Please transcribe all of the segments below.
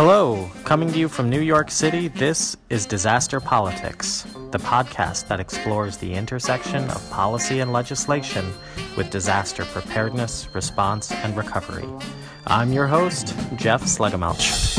Hello, coming to you from New York City, this is Disaster Politics, the podcast that explores the intersection of policy and legislation with disaster preparedness, response, and recovery. I'm your host, Jeff Schlegelmilch.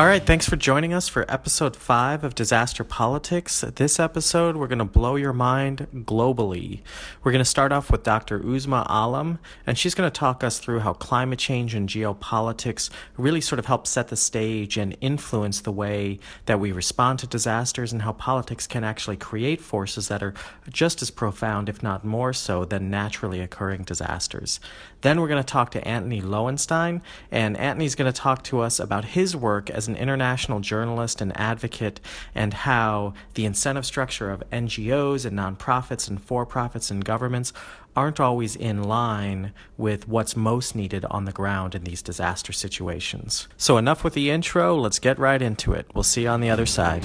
All right, thanks for joining us for episode five of Disaster Politics. This episode, we're going to blow your mind globally. We're going to start off with Dr. Uzma Alam, and she's going to talk us through how climate change and geopolitics really sort of help set the stage and influence the way that we respond to disasters and how politics can actually create forces that are just as profound, if not more so, than naturally occurring disasters. Then we're going to talk to Antony Loewenstein, and Antony's going to talk to us about his work as an international journalist and advocate and how the incentive structure of NGOs and nonprofits and for profits and governments aren't always in line with what's most needed on the ground in these disaster situations. So, enough with the intro, let's get right into it. We'll see you on the other side.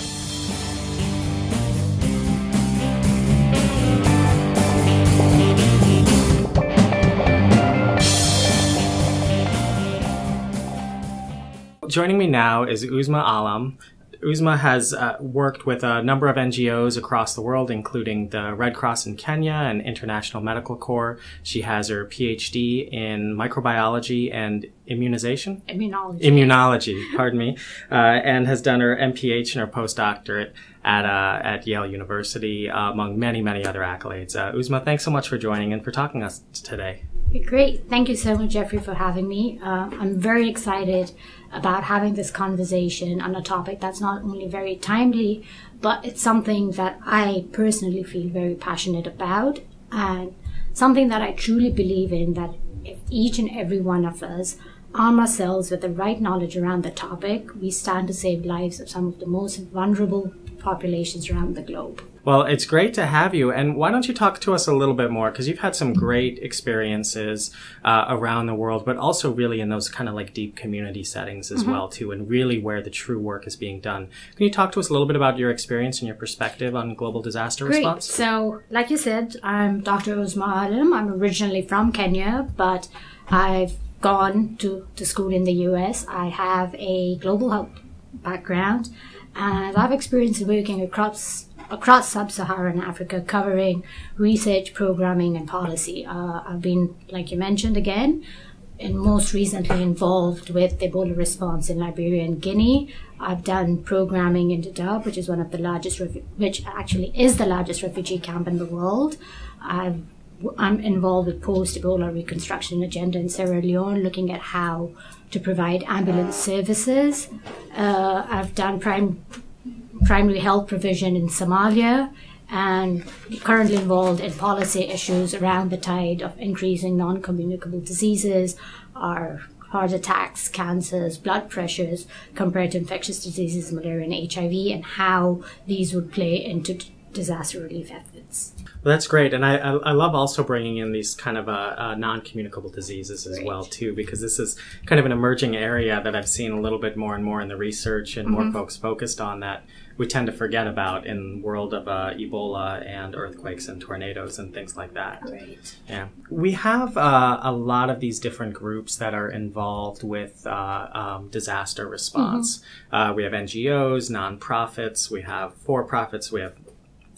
Joining me now is Uzma Alam. Uzma has uh, worked with a number of NGOs across the world, including the Red Cross in Kenya and International Medical Corps. She has her PhD in microbiology and immunization? Immunology. Immunology, pardon me. Uh, and has done her MPH and her postdoctorate at, uh, at Yale University, uh, among many, many other accolades. Uh, Uzma, thanks so much for joining and for talking to us today. Great. Thank you so much, Jeffrey, for having me. Uh, I'm very excited about having this conversation on a topic that's not only very timely, but it's something that I personally feel very passionate about and something that I truly believe in that if each and every one of us arm ourselves with the right knowledge around the topic, we stand to save lives of some of the most vulnerable populations around the globe. Well, it's great to have you. And why don't you talk to us a little bit more? Because you've had some great experiences uh, around the world, but also really in those kind of like deep community settings as mm-hmm. well, too, and really where the true work is being done. Can you talk to us a little bit about your experience and your perspective on global disaster great. response? So, like you said, I'm Dr. Uzma Alam. I'm originally from Kenya, but I've gone to, to school in the US. I have a global health background and I've experienced working across across sub-Saharan Africa, covering research, programming, and policy. Uh, I've been, like you mentioned again, and most recently involved with the Ebola response in Liberia and Guinea. I've done programming in Dadaab, which is one of the largest, which actually is the largest refugee camp in the world. i am involved with post-Ebola reconstruction agenda in Sierra Leone, looking at how to provide ambulance services. Uh, I've done prime primary health provision in Somalia and currently involved in policy issues around the tide of increasing non communicable diseases or heart attacks, cancers, blood pressures compared to infectious diseases, malaria, and HIV, and how these would play into disaster relief efforts. Well, that's great, and I, I, love also bringing in these kind of uh, uh, non-communicable diseases as great. well too, because this is kind of an emerging area that I've seen a little bit more and more in the research, and mm-hmm. more folks focused on that we tend to forget about in the world of uh, Ebola and earthquakes and tornadoes and things like that. Right. Yeah, we have uh, a lot of these different groups that are involved with uh, um, disaster response. Mm-hmm. Uh, we have NGOs, nonprofits, we have for-profits, we have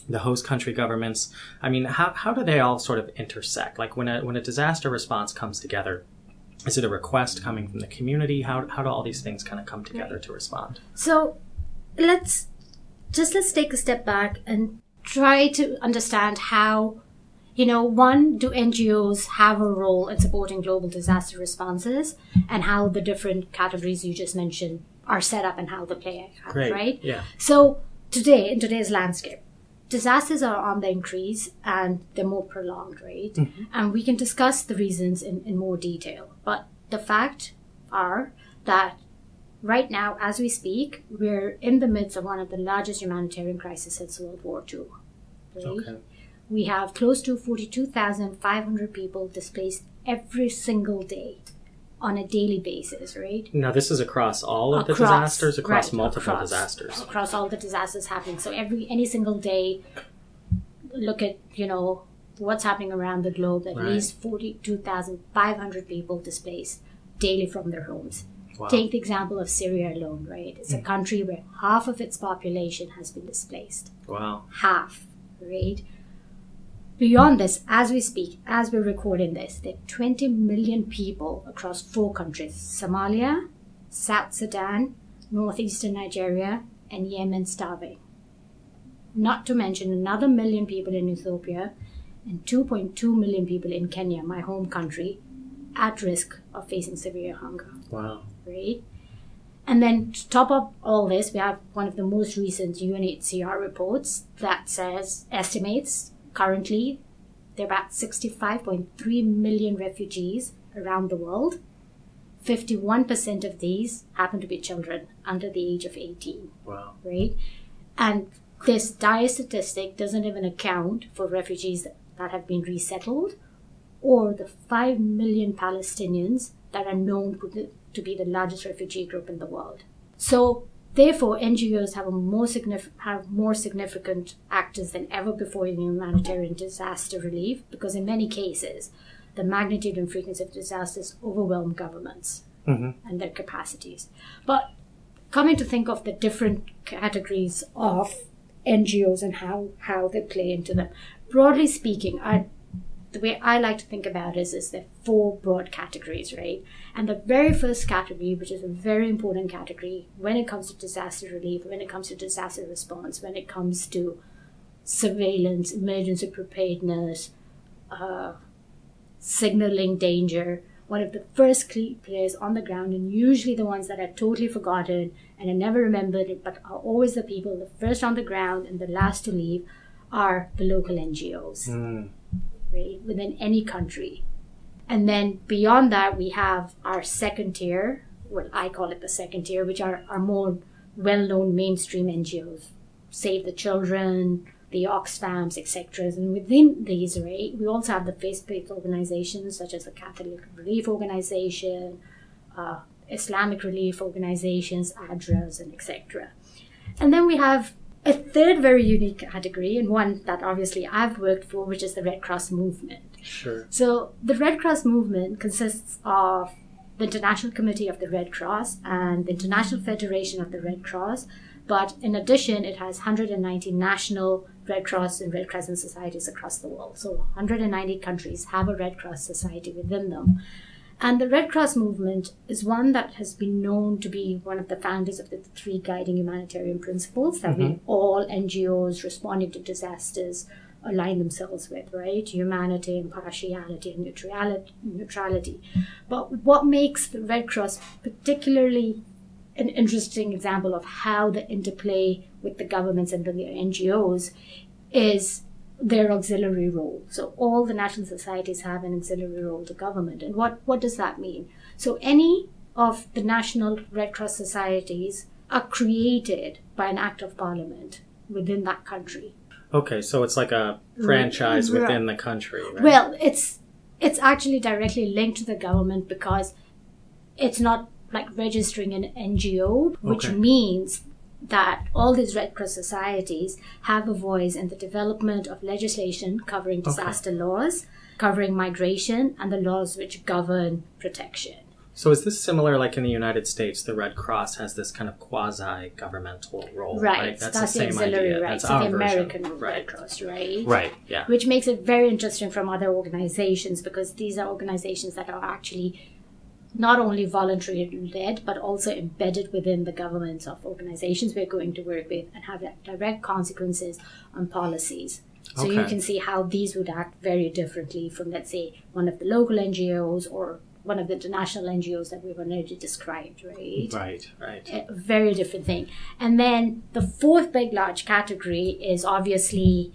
the host country governments. I mean, how, how do they all sort of intersect? Like when a when a disaster response comes together, is it a request coming from the community? How how do all these things kind of come together right. to respond? So let's just let's take a step back and try to understand how you know, one, do NGOs have a role in supporting global disaster responses and how the different categories you just mentioned are set up and how they play out, Great. right? Yeah. So today, in today's landscape, disasters are on the increase and they're more prolonged, right? Mm-hmm. And we can discuss the reasons in, in more detail. But the fact are that right now, as we speak, we're in the midst of one of the largest humanitarian crises since World War II. Right? Okay. We have close to 42,500 people displaced every single day on a daily basis, right? Now, this is across all of the disasters, across right, multiple across, disasters, across all the disasters happening. So every any single day, look at you know what's happening around the globe. At right. least forty-two thousand five hundred people displaced daily from their homes. Wow. Take the example of Syria alone, right? It's mm. a country where half of its population has been displaced. Wow. Half, right? Beyond this, as we speak, as we're recording this, there are 20 million people across four countries Somalia, South Sudan, northeastern Nigeria, and Yemen starving. Not to mention another million people in Ethiopia and 2.2 million people in Kenya, my home country, at risk of facing severe hunger. Wow. Right? And then to top up all this, we have one of the most recent UNHCR reports that says estimates Currently, there are about 65.3 million refugees around the world. 51% of these happen to be children under the age of 18. Wow. Right? And this dire statistic doesn't even account for refugees that have been resettled or the 5 million Palestinians that are known to be the largest refugee group in the world. So Therefore, NGOs have, a more signif- have more significant actors than ever before in humanitarian disaster relief because, in many cases, the magnitude and frequency of disasters overwhelm governments mm-hmm. and their capacities. But coming to think of the different categories of NGOs and how, how they play into them, broadly speaking, I the way I like to think about it is, is there four broad categories, right? And the very first category, which is a very important category when it comes to disaster relief, when it comes to disaster response, when it comes to surveillance, emergency preparedness, uh, signaling danger, one of the first players on the ground, and usually the ones that are totally forgotten and are never remembered, but are always the people, the first on the ground and the last to leave, are the local NGOs. Mm within any country. And then beyond that, we have our second tier, what I call it the second tier, which are, are more well known mainstream NGOs, Save the Children, the Oxfams, etc. And within these, right, we also have the faith based organizations such as the Catholic Relief Organization, uh, Islamic Relief Organizations, ADRAs, and etc. And then we have a third very unique category, and one that obviously I've worked for, which is the Red Cross movement. Sure. So the Red Cross movement consists of the International Committee of the Red Cross and the International Federation of the Red Cross. But in addition, it has 190 national Red Cross and Red Crescent societies across the world. So 190 countries have a Red Cross society within them. And the Red Cross movement is one that has been known to be one of the founders of the three guiding humanitarian principles that mm-hmm. we all NGOs responding to disasters align themselves with, right? Humanity, impartiality, and neutrality. neutrality. But what makes the Red Cross particularly an interesting example of how the interplay with the governments and the NGOs is their auxiliary role. So all the national societies have an auxiliary role to government. And what, what does that mean? So any of the national Red Cross societies are created by an act of parliament within that country. Okay, so it's like a franchise right. within the country, right? Well, it's it's actually directly linked to the government because it's not like registering an NGO, which okay. means that all these Red Cross societies have a voice in the development of legislation covering disaster okay. laws, covering migration, and the laws which govern protection. So is this similar like in the United States, the Red Cross has this kind of quasi governmental role? Right. right? That's, That's, the, same auxiliary, idea. Right. That's so the American version. Red Cross, right? Right, yeah. Which makes it very interesting from other organizations because these are organizations that are actually not only voluntary led but also embedded within the governments of organizations we're going to work with and have direct consequences on policies. So okay. you can see how these would act very differently from, let's say, one of the local NGOs or one of the international NGOs that we've already described, right? Right, right. A very different thing. And then the fourth big, large category is obviously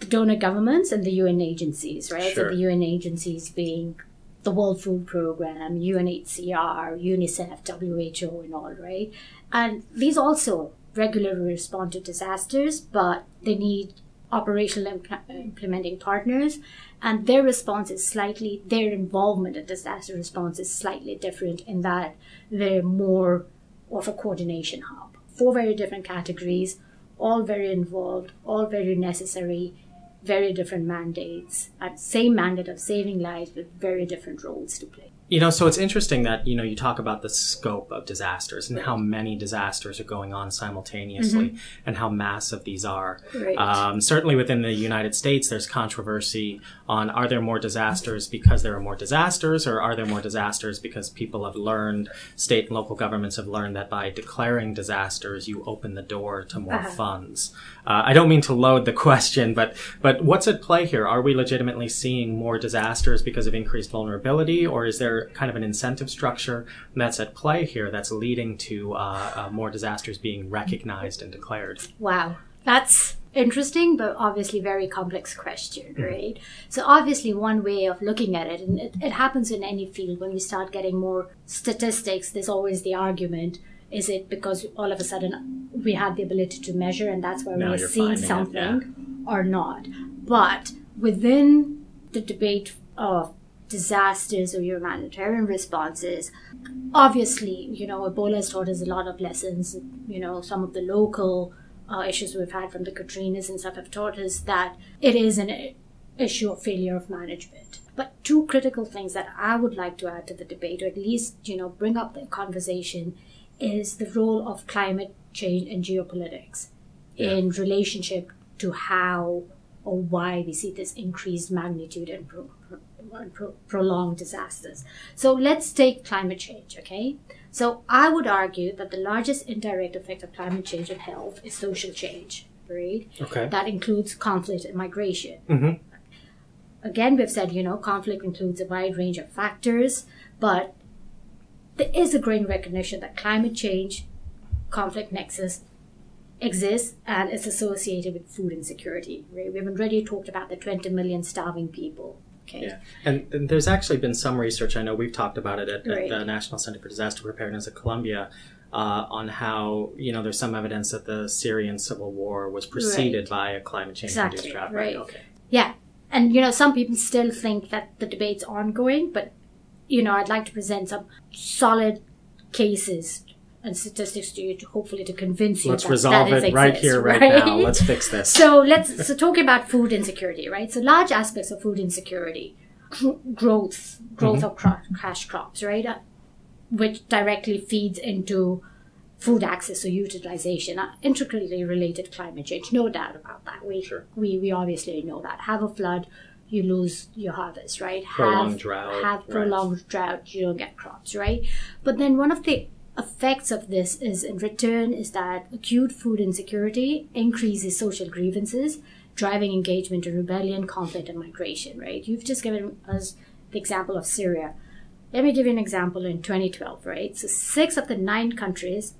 the donor governments and the UN agencies, right? Sure. So the UN agencies being the World Food Program, UNHCR, UNICEF, WHO, and all, right? And these also regularly respond to disasters, but they need operational imp- implementing partners And their response is slightly, their involvement in disaster response is slightly different in that they're more of a coordination hub. Four very different categories, all very involved, all very necessary, very different mandates, and same mandate of saving lives, but very different roles to play. You know, so it's interesting that, you know, you talk about the scope of disasters and how many disasters are going on simultaneously and how massive these are. Right. Um, certainly within the United States, there's controversy on are there more disasters because there are more disasters or are there more disasters because people have learned, state and local governments have learned that by declaring disasters, you open the door to more Uh-huh. funds. Uh, I don't mean to load the question, but, but what's at play here? Are we legitimately seeing more disasters because of increased vulnerability or is there kind of an incentive structure that's at play here that's leading to uh, uh, more disasters being recognized and declared? Wow, that's interesting, but obviously very complex question, right? So obviously, one way of looking at it, and it, it happens in any field when we start getting more statistics. There's always the argument: is it because all of a sudden we have the ability to measure, and that's why we're seeing it, something, or not? But within the debate of disasters or humanitarian responses, obviously, you know, Ebola has taught us a lot of lessons. You know, some of the local uh, issues we've had from the Katrinas and stuff have taught us that it is an issue of failure of management. But two critical things that I would like to add to the debate, or at least, you know, bring up the conversation, is the role of climate change and geopolitics in relationship to how or why we see this increased magnitude and, pro- and pro- prolonged disasters. So let's take climate change, okay? So I would argue that the largest indirect effect of climate change on health is social change, right? Okay. That includes conflict and migration. Mhm. Again, we've said, you know, conflict includes a wide range of factors, but there is a growing recognition that climate change, conflict nexus, exists and is associated with food insecurity. Right? We've already talked about the 20 million starving people. Okay. Yeah, and, and there's actually been some research. I know we've talked about it at, Right. at the National Center for Disaster Preparedness at Columbia uh, on how you know there's some evidence that the Syrian civil war was preceded by a climate change induced Exactly, drought. right. Okay. Yeah. And, you know, some people still think that the debate's ongoing, but, you know, I'd like to present some solid cases and statistics to you to hopefully to convince you Let's that resolve that it is right here, right, right? now. Let's fix this. So let's so talking about food insecurity, right? So large aspects of food insecurity, gr- growth, growth Mm-hmm. of cro- cash crops, right, uh, which directly feeds into food access or utilization, are intricately related to climate change. No doubt about that. We Sure. we we obviously know that. Have a flood, you lose your harvest, right? Prolonged have, drought, Have right. prolonged drought, you don't get crops, right? But then one of the effects of this is in return is that acute food insecurity increases social grievances, driving engagement in rebellion, conflict, and migration, right? You've just given us the example of Syria. Let me give you an example in 2012, right? So six of the nine countries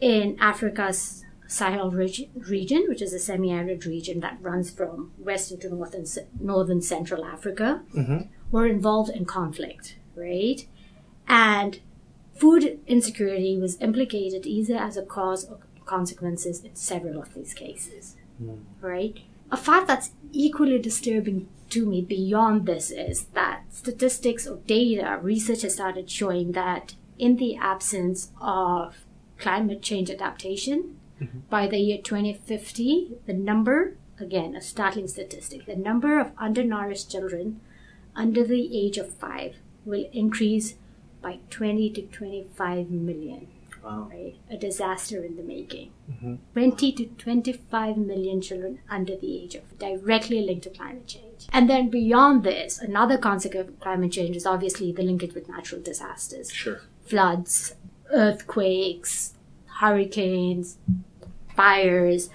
in Africa's Sahel region, which is a semi-arid region that runs from western to northern, northern central Africa, mm-hmm. were involved in conflict, right? And food insecurity was implicated either as a cause or consequences in several of these cases, hmm. right? A fact that's equally disturbing to me beyond this is that statistics or data, research has started showing that in the absence of climate change adaptation, mm-hmm. by the year 2050, the number, again, a startling statistic, the number of undernourished children under the age of five will increase by 20 to 25 million. Wow. Right? A disaster in the making. Mm-hmm. 20 to 25 million children under the age of directly linked to climate change. And then beyond this, another consequence of climate change is obviously the linkage with natural disasters Sure. floods, earthquakes, hurricanes, fires,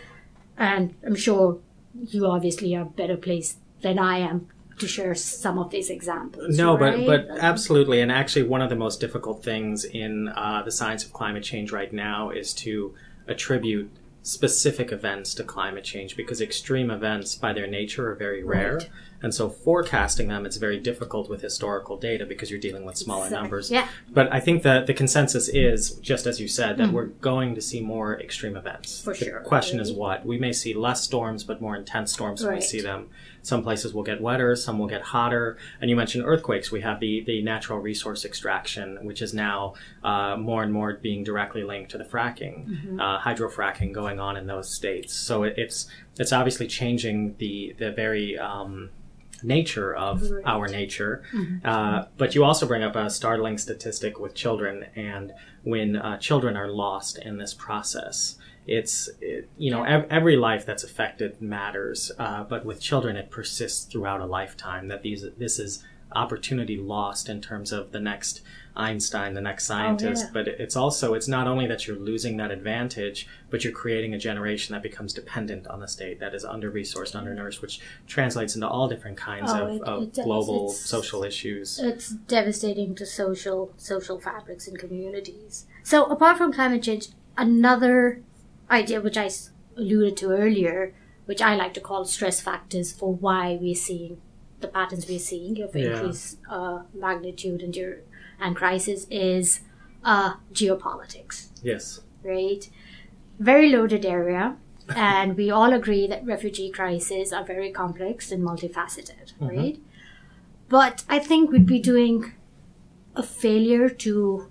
and I'm sure you obviously are better placed than I am to share some of these examples. No, right? but but absolutely, and actually, one of the most difficult things in uh, the science of climate change right now is to attribute specific events to climate change because extreme events, by their nature, are very rare, Right. And so forecasting them, it's very difficult with historical data because you're dealing with smaller Exactly. numbers. Yeah. But I think that the consensus is, just as you said, that we're going to see more extreme events. For the sure. question is what? We may see less storms, but more intense storms when we see them. Some places will get wetter, some will get hotter. And you mentioned earthquakes. We have the, the natural resource extraction, which is now uh, more and more being directly linked to the fracking, Mm-hmm. uh, hydrofracking going on in those states. So it, it's it's obviously changing the the very um, nature of Right. Mm-hmm. our nature. Uh, but you also bring up a startling statistic with children, and when uh, children are lost in this process. It's it, you know ev- every life that's affected matters, uh, but with children it persists throughout a lifetime. That these this is opportunity lost in terms of the next Einstein, the next scientist. yeah. But it's also it's not only that you're losing that advantage, but you're creating a generation that becomes dependent on the state, that is under resourced, undernourished, which translates into all different kinds Oh, of, it- of it global social issues. It's devastating to social social fabrics and communities. So apart from climate change, another idea which I alluded to earlier, which I like to call stress factors for why we're seeing the patterns we're seeing of Yeah. increased uh, magnitude and dur- and crisis is uh, geopolitics yes. right? Very loaded area, and we all agree that refugee crises are very complex and multifaceted, right? But I think we'd be doing a failure to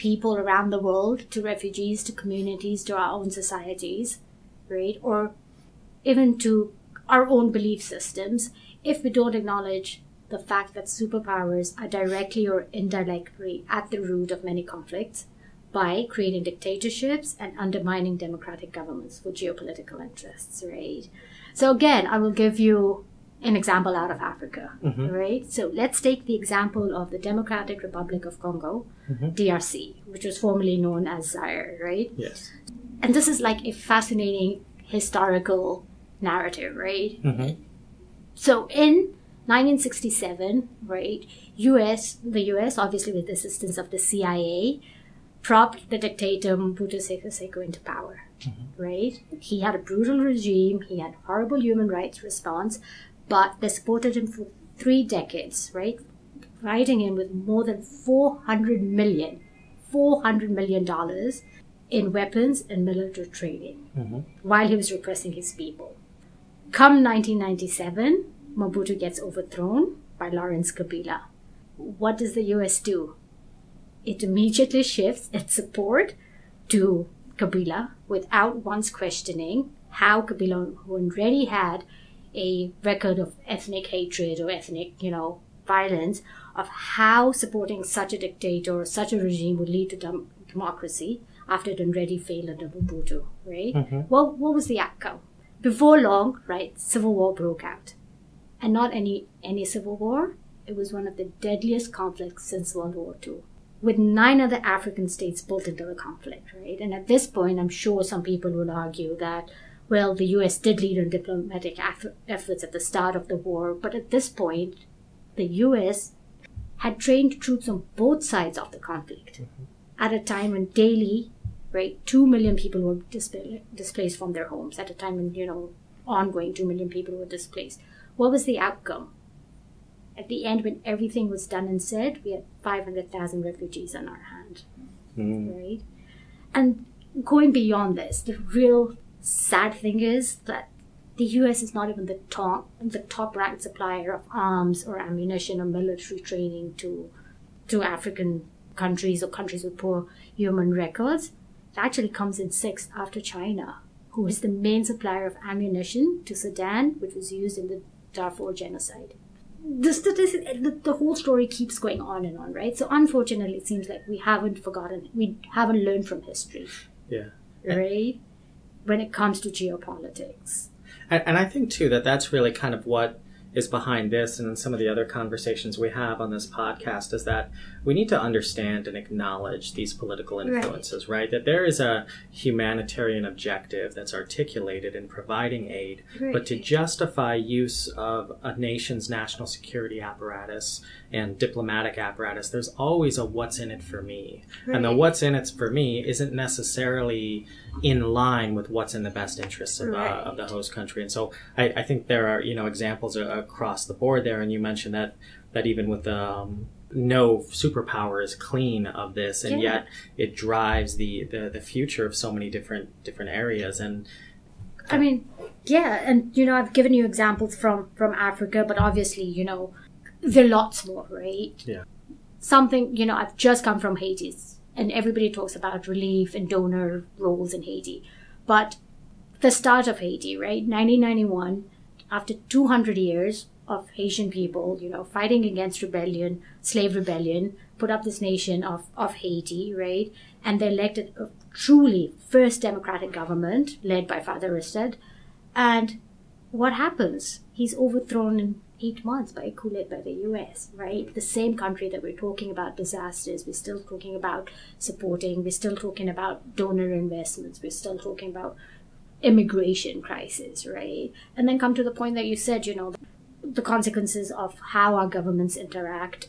people around the world, to refugees, to communities, to our own societies, right? Or even to our own belief systems if we don't acknowledge the fact that superpowers are directly or indirectly at the root of many conflicts by creating dictatorships and undermining democratic governments for geopolitical interests, right? So again, I will give you an example out of Africa, mm-hmm. right? So let's take the example of the Democratic Republic of Congo, mm-hmm. DRC, which was formerly known as Zaire, right? Yes. And this is like a fascinating historical narrative, right? Mm-hmm. So in 1967, right, US, the US, obviously with the assistance of the CIA, propped the dictator Mobutu Sese Seko into power, mm-hmm. right? He had a brutal regime, he had horrible human rights response, but they supported him for three decades, right? Providing him with more than 400 million, 400 million dollars in weapons and military training mm-hmm. while he was repressing his people. Come 1997, Mobutu gets overthrown by Lawrence Kabila. What does the US do? It immediately shifts its support to Kabila without once questioning how Kabila, who already had a record of ethnic hatred or ethnic, you know, violence, of how supporting such a dictator or such a regime would lead to dem- democracy after it already failed under Mobutu, right? Mm-hmm. Well, what was the outcome? Before long, right, civil war broke out. And not any any civil war, it was one of the deadliest conflicts since World War II. With nine other African states built into the conflict, right? And at this point, I'm sure some people will argue that, well, the US did lead on diplomatic efforts at the start of the war, but at this point, the US had trained troops on both sides of the conflict mm-hmm. at a time when daily, right, 2 million people were displaced from their homes, at a time when, you know, ongoing 2 million people were displaced. What was the outcome? At the end, when everything was done and said, we had 500,000 refugees on our hand, mm-hmm. right? And going beyond this, the real sad thing is that the U.S. is not even the top, the top-ranked supplier of arms or ammunition or military training to to African countries or countries with poor human records. It actually comes in sixth after China, who is the main supplier of ammunition to Sudan, which was used in the Darfur genocide. The, statistic, the, the whole story keeps going on and on, right? So unfortunately, it seems like we haven't forgotten, we haven't learned from history, Yeah. right? When it comes to geopolitics. And, and I think too that that's really kind of what is behind this and some of the other conversations we have on this podcast is that we need to understand and acknowledge these political influences, right? That there is a humanitarian objective that's articulated in providing aid, but to justify use of a nation's national security apparatus and diplomatic apparatus, there's always a what's in it for me. And the what's in it for me isn't necessarily in line with what's in the best interests of, uh, of the host country. And so I, I think there are, you know, examples across the board there. And you mentioned that that even with um, no superpower is clean of this, and Yeah. yet it drives the, the the future of so many different different areas. And I mean, yeah, and you know, I've given you examples from from Africa, but obviously, you know, there are lots more, right? Yeah. Something, you know, I've just come from Haiti, and everybody talks about relief and donor roles in Haiti, but the start of Haiti, right, 1991, after 200 years of Haitian people, you know, fighting against rebellion, slave rebellion, put up this nation of, of Haiti, right? And they elected a truly first democratic government led by Father Aristide. And what happens? He's overthrown in eight months by a coup led by the US, right? The same country that we're talking about disasters, we're still talking about supporting, we're still talking about donor investments, we're still talking about immigration crisis, right? And then come to the point that you said, you know, the consequences of how our governments interact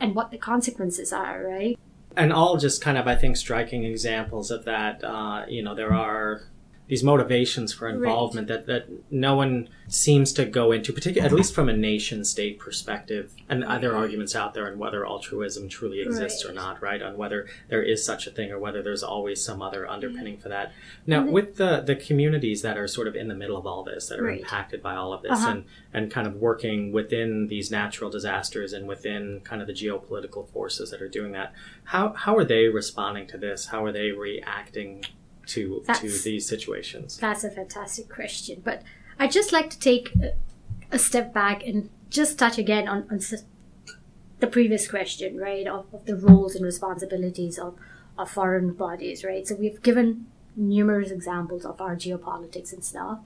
and what the consequences are, right? and all just kind of I think striking examples of that. Uh, you know, there are these motivations for involvement that, that no one seems to go into, particularly at least from a nation state perspective. And there are arguments out there on whether altruism truly exists or not, right? On whether there is such a thing or whether there's always some other underpinning for that. Now, And the- with the the communities that are sort of in the middle of all this, that are Right. impacted by all of this, Uh-huh. and and kind of working within these natural disasters and within kind of the geopolitical forces that are doing that. How how are they responding to this? How are they reacting to to these situations? That's a fantastic question. But I'd just like to take a, a step back and just touch again on, on the previous question, right, of, of the roles and responsibilities of, of foreign bodies, right? So we've given numerous examples of our geopolitics and stuff.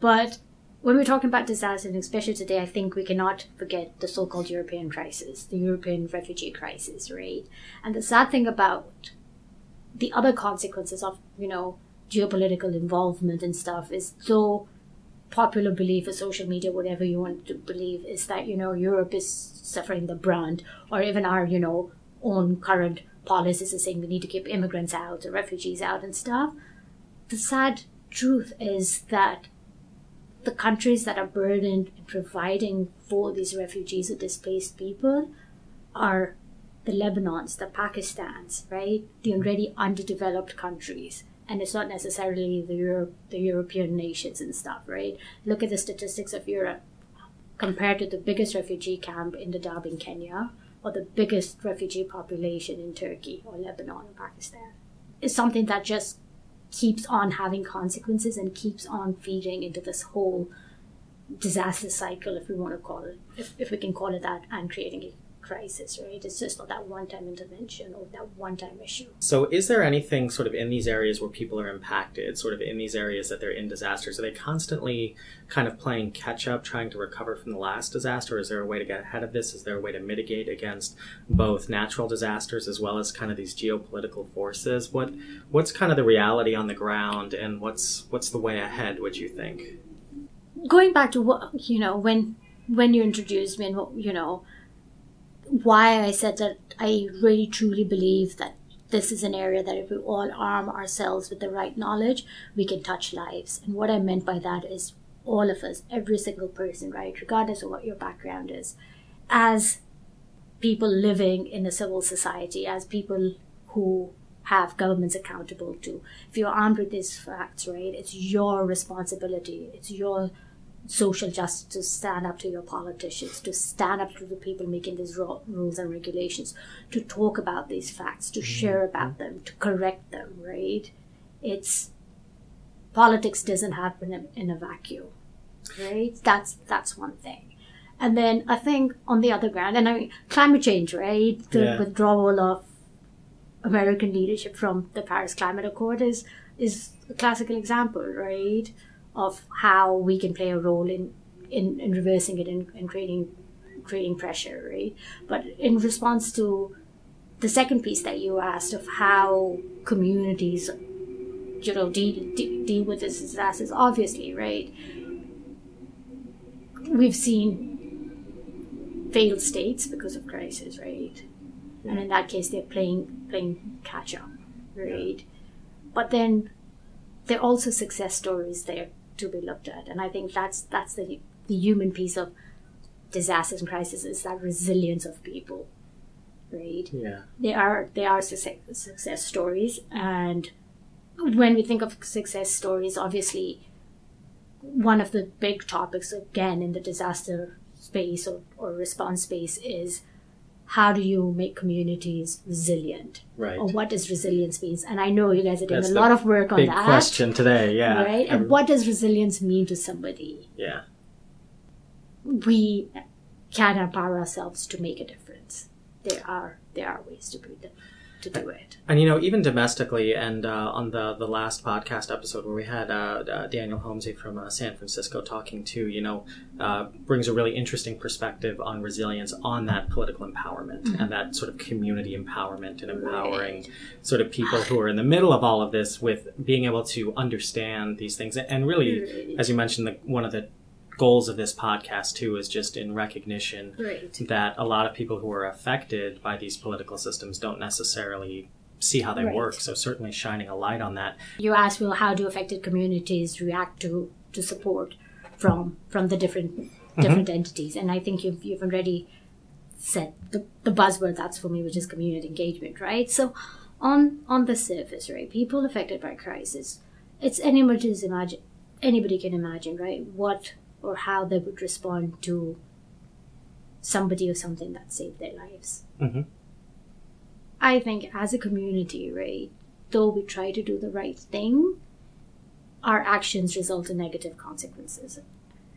But when we're talking about disaster, and especially today, I think we cannot forget the so called European crisis, the European refugee crisis, right? And the sad thing about the other consequences of you know geopolitical involvement and stuff is so popular belief or social media whatever you want to believe is that you know europe is suffering the brunt or even our you know own current policies are saying we need to keep immigrants out or refugees out and stuff. The sad truth is that the countries that are burdened in providing for these refugees or displaced people are the Lebanons, the Pakistans, right? The already underdeveloped countries. And it's not necessarily the Europe, the European nations and stuff, right? Look at the statistics of Europe compared to the biggest refugee camp in Dadaab in Kenya or the biggest refugee population in Turkey or Lebanon or Pakistan. It's something that just keeps on having consequences and keeps on feeding into this whole disaster cycle, if we want to call it, if, if we can call it that, and creating crisis, right? It's just not that one time intervention or that one time issue. So, is there anything sort of in these areas where people are impacted, sort of in these areas that they're in disasters? Are they constantly kind of playing catch up, trying to recover from the last disaster? Is there a way to get ahead of this? Is there a way to mitigate against both natural disasters as well as kind of these geopolitical forces? What what's kind of the reality on the ground, and what's what's the way ahead? Would you think? Going back to what you know when when you introduced me and what you know why I said that I really truly believe that this is an area that if we all arm ourselves with the right knowledge, we can touch lives. And what I meant by that is all of us, every single person, right, regardless of what your background is, as people living in a civil society, as people who have governments accountable to. If you're armed with these facts, right, it's your responsibility, it's your social justice to stand up to your politicians, to stand up to the people making these rules and regulations, to talk about these facts, to mm-hmm. share about them, to correct them, right? It's politics doesn't happen in, in a vacuum, right? That's that's one thing. And then I think on the other ground, and I mean climate change, right? The Yeah. withdrawal of American leadership from the Paris Climate Accord is is a classical example, right, of how we can play a role in in, in reversing it and, and creating creating pressure, right? But in response to the second piece that you asked of how communities, you know, deal, de- deal with this disasters, obviously, right? We've seen failed states because of crisis, right? And in that case, they're playing playing catch up, right? But then there are also success stories there to be looked at, and I think that's that's the the human piece of disasters and crises is that resilience of people, right? Yeah. They are they are success, success stories, and when we think of success stories, obviously, one of the big topics again in the disaster space or, or response space is how do you make communities resilient Right. or what does resilience means and i know you guys are doing That's a lot of work on Big that question today. Yeah. right and what does resilience mean to somebody Yeah. we can empower ourselves to make a difference there are there are ways to do that to do it. And you know, even domestically, and uh, on the the last podcast episode where we had uh, uh, Daniel Homsey from uh, San Francisco talking too, you know, uh, brings a really interesting perspective on resilience, on that political empowerment and that sort of community empowerment and empowering sort of people who are in the middle of all of this with being able to understand these things and really, as you mentioned, the, one of the goals of this podcast too is just in recognition right that a lot of people who are affected by these political systems don't necessarily see how they Right. work. So certainly shining a light on that. you asked well how do affected communities react to to support from from the different mm-hmm. different entities and i think you've you've already said the, the buzzword that's for me which is community engagement right so on on the surface right people affected by crisis it's anybody's imagine anybody can imagine right what or how they would respond to somebody or something that saved their lives. Mhm. i think as a community right though we try to do the right thing our actions result in negative consequences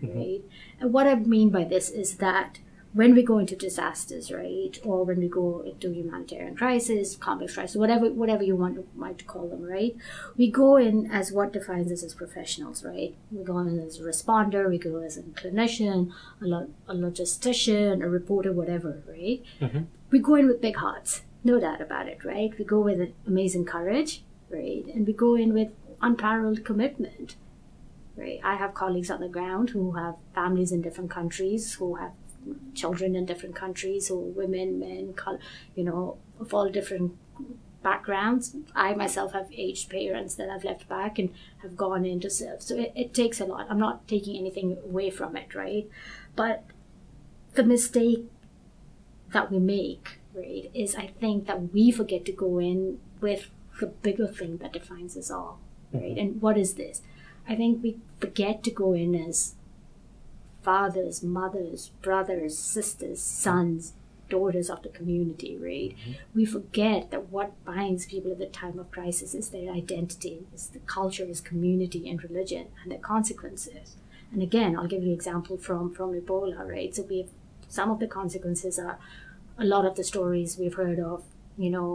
right? And what i mean by this is that when we go into disasters right or when we go into humanitarian crisis complex crisis whatever whatever you want to, to call them right we go in as what defines us as professionals right? We go in as a responder we go as a clinician a, lo- a logistician a reporter whatever right? Mhm. we go in with big hearts no doubt about it right? We go with amazing courage right? And we go in with unparalleled commitment right? I have colleagues on the ground who have families in different countries who have children in different countries or women men you know of all different backgrounds. I myself have aged parents that i've left back and have gone in to serve. So it, it takes a lot. I'm not taking anything away from it right? But the mistake that we make right is i think that we forget to go in with the bigger thing that defines us all right? Mm-hmm. And what is this? I think we forget to go in as fathers mothers brothers sisters sons daughters of the community right? Mm-hmm. We forget that what binds people at the time of crisis is their identity is the culture is community and religion and the consequences. And again i'll give you an example from from ebola right? So we have some of the consequences are a lot of the stories we've heard of you know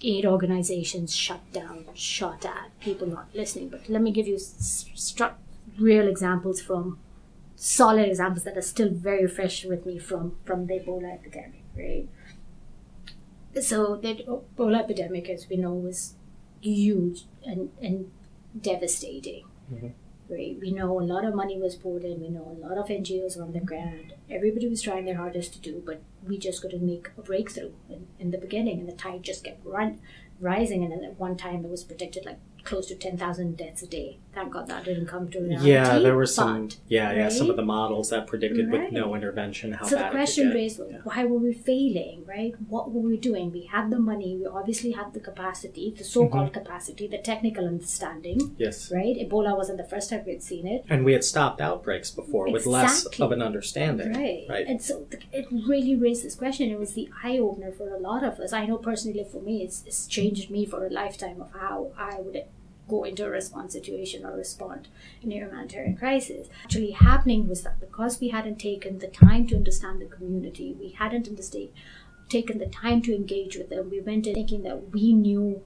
aid organizations shut down, shot at, people not listening. But let me give you s- stru- real examples from solid examples that are still very fresh with me from from the Ebola epidemic, right? So the Ebola epidemic, as we know, was huge and and devastating. Mhm. Right, we know a lot of money was poured in. We know a lot of NGOs were on the ground. Everybody was trying their hardest to do, but we just couldn't make a breakthrough in, in the beginning, and the tide just kept run, rising. And then at one time, it was predicted like close to ten thousand deaths a day. Thank God that didn't come to reality. Yeah, there were some. but- yeah, yeah, some of the models that predicted with no intervention how so bad the it question could get. raised was Yeah. why were we failing right what were we doing we had the money we obviously had the capacity the so-called Mm-hmm. capacity the technical understanding Yes. right ebola wasn't the first time we'd seen it And we had stopped outbreaks before with less of an understanding. Right. Right. And so it really raised this question. It was the eye opener for a lot of us. I know personally for me, it's, it's changed me for a lifetime of how I would go into a response situation or respond in a humanitarian crisis. Actually, happening was that because we hadn't taken the time to understand the community, we hadn't understand, taken the time to engage with them, we went in thinking that we knew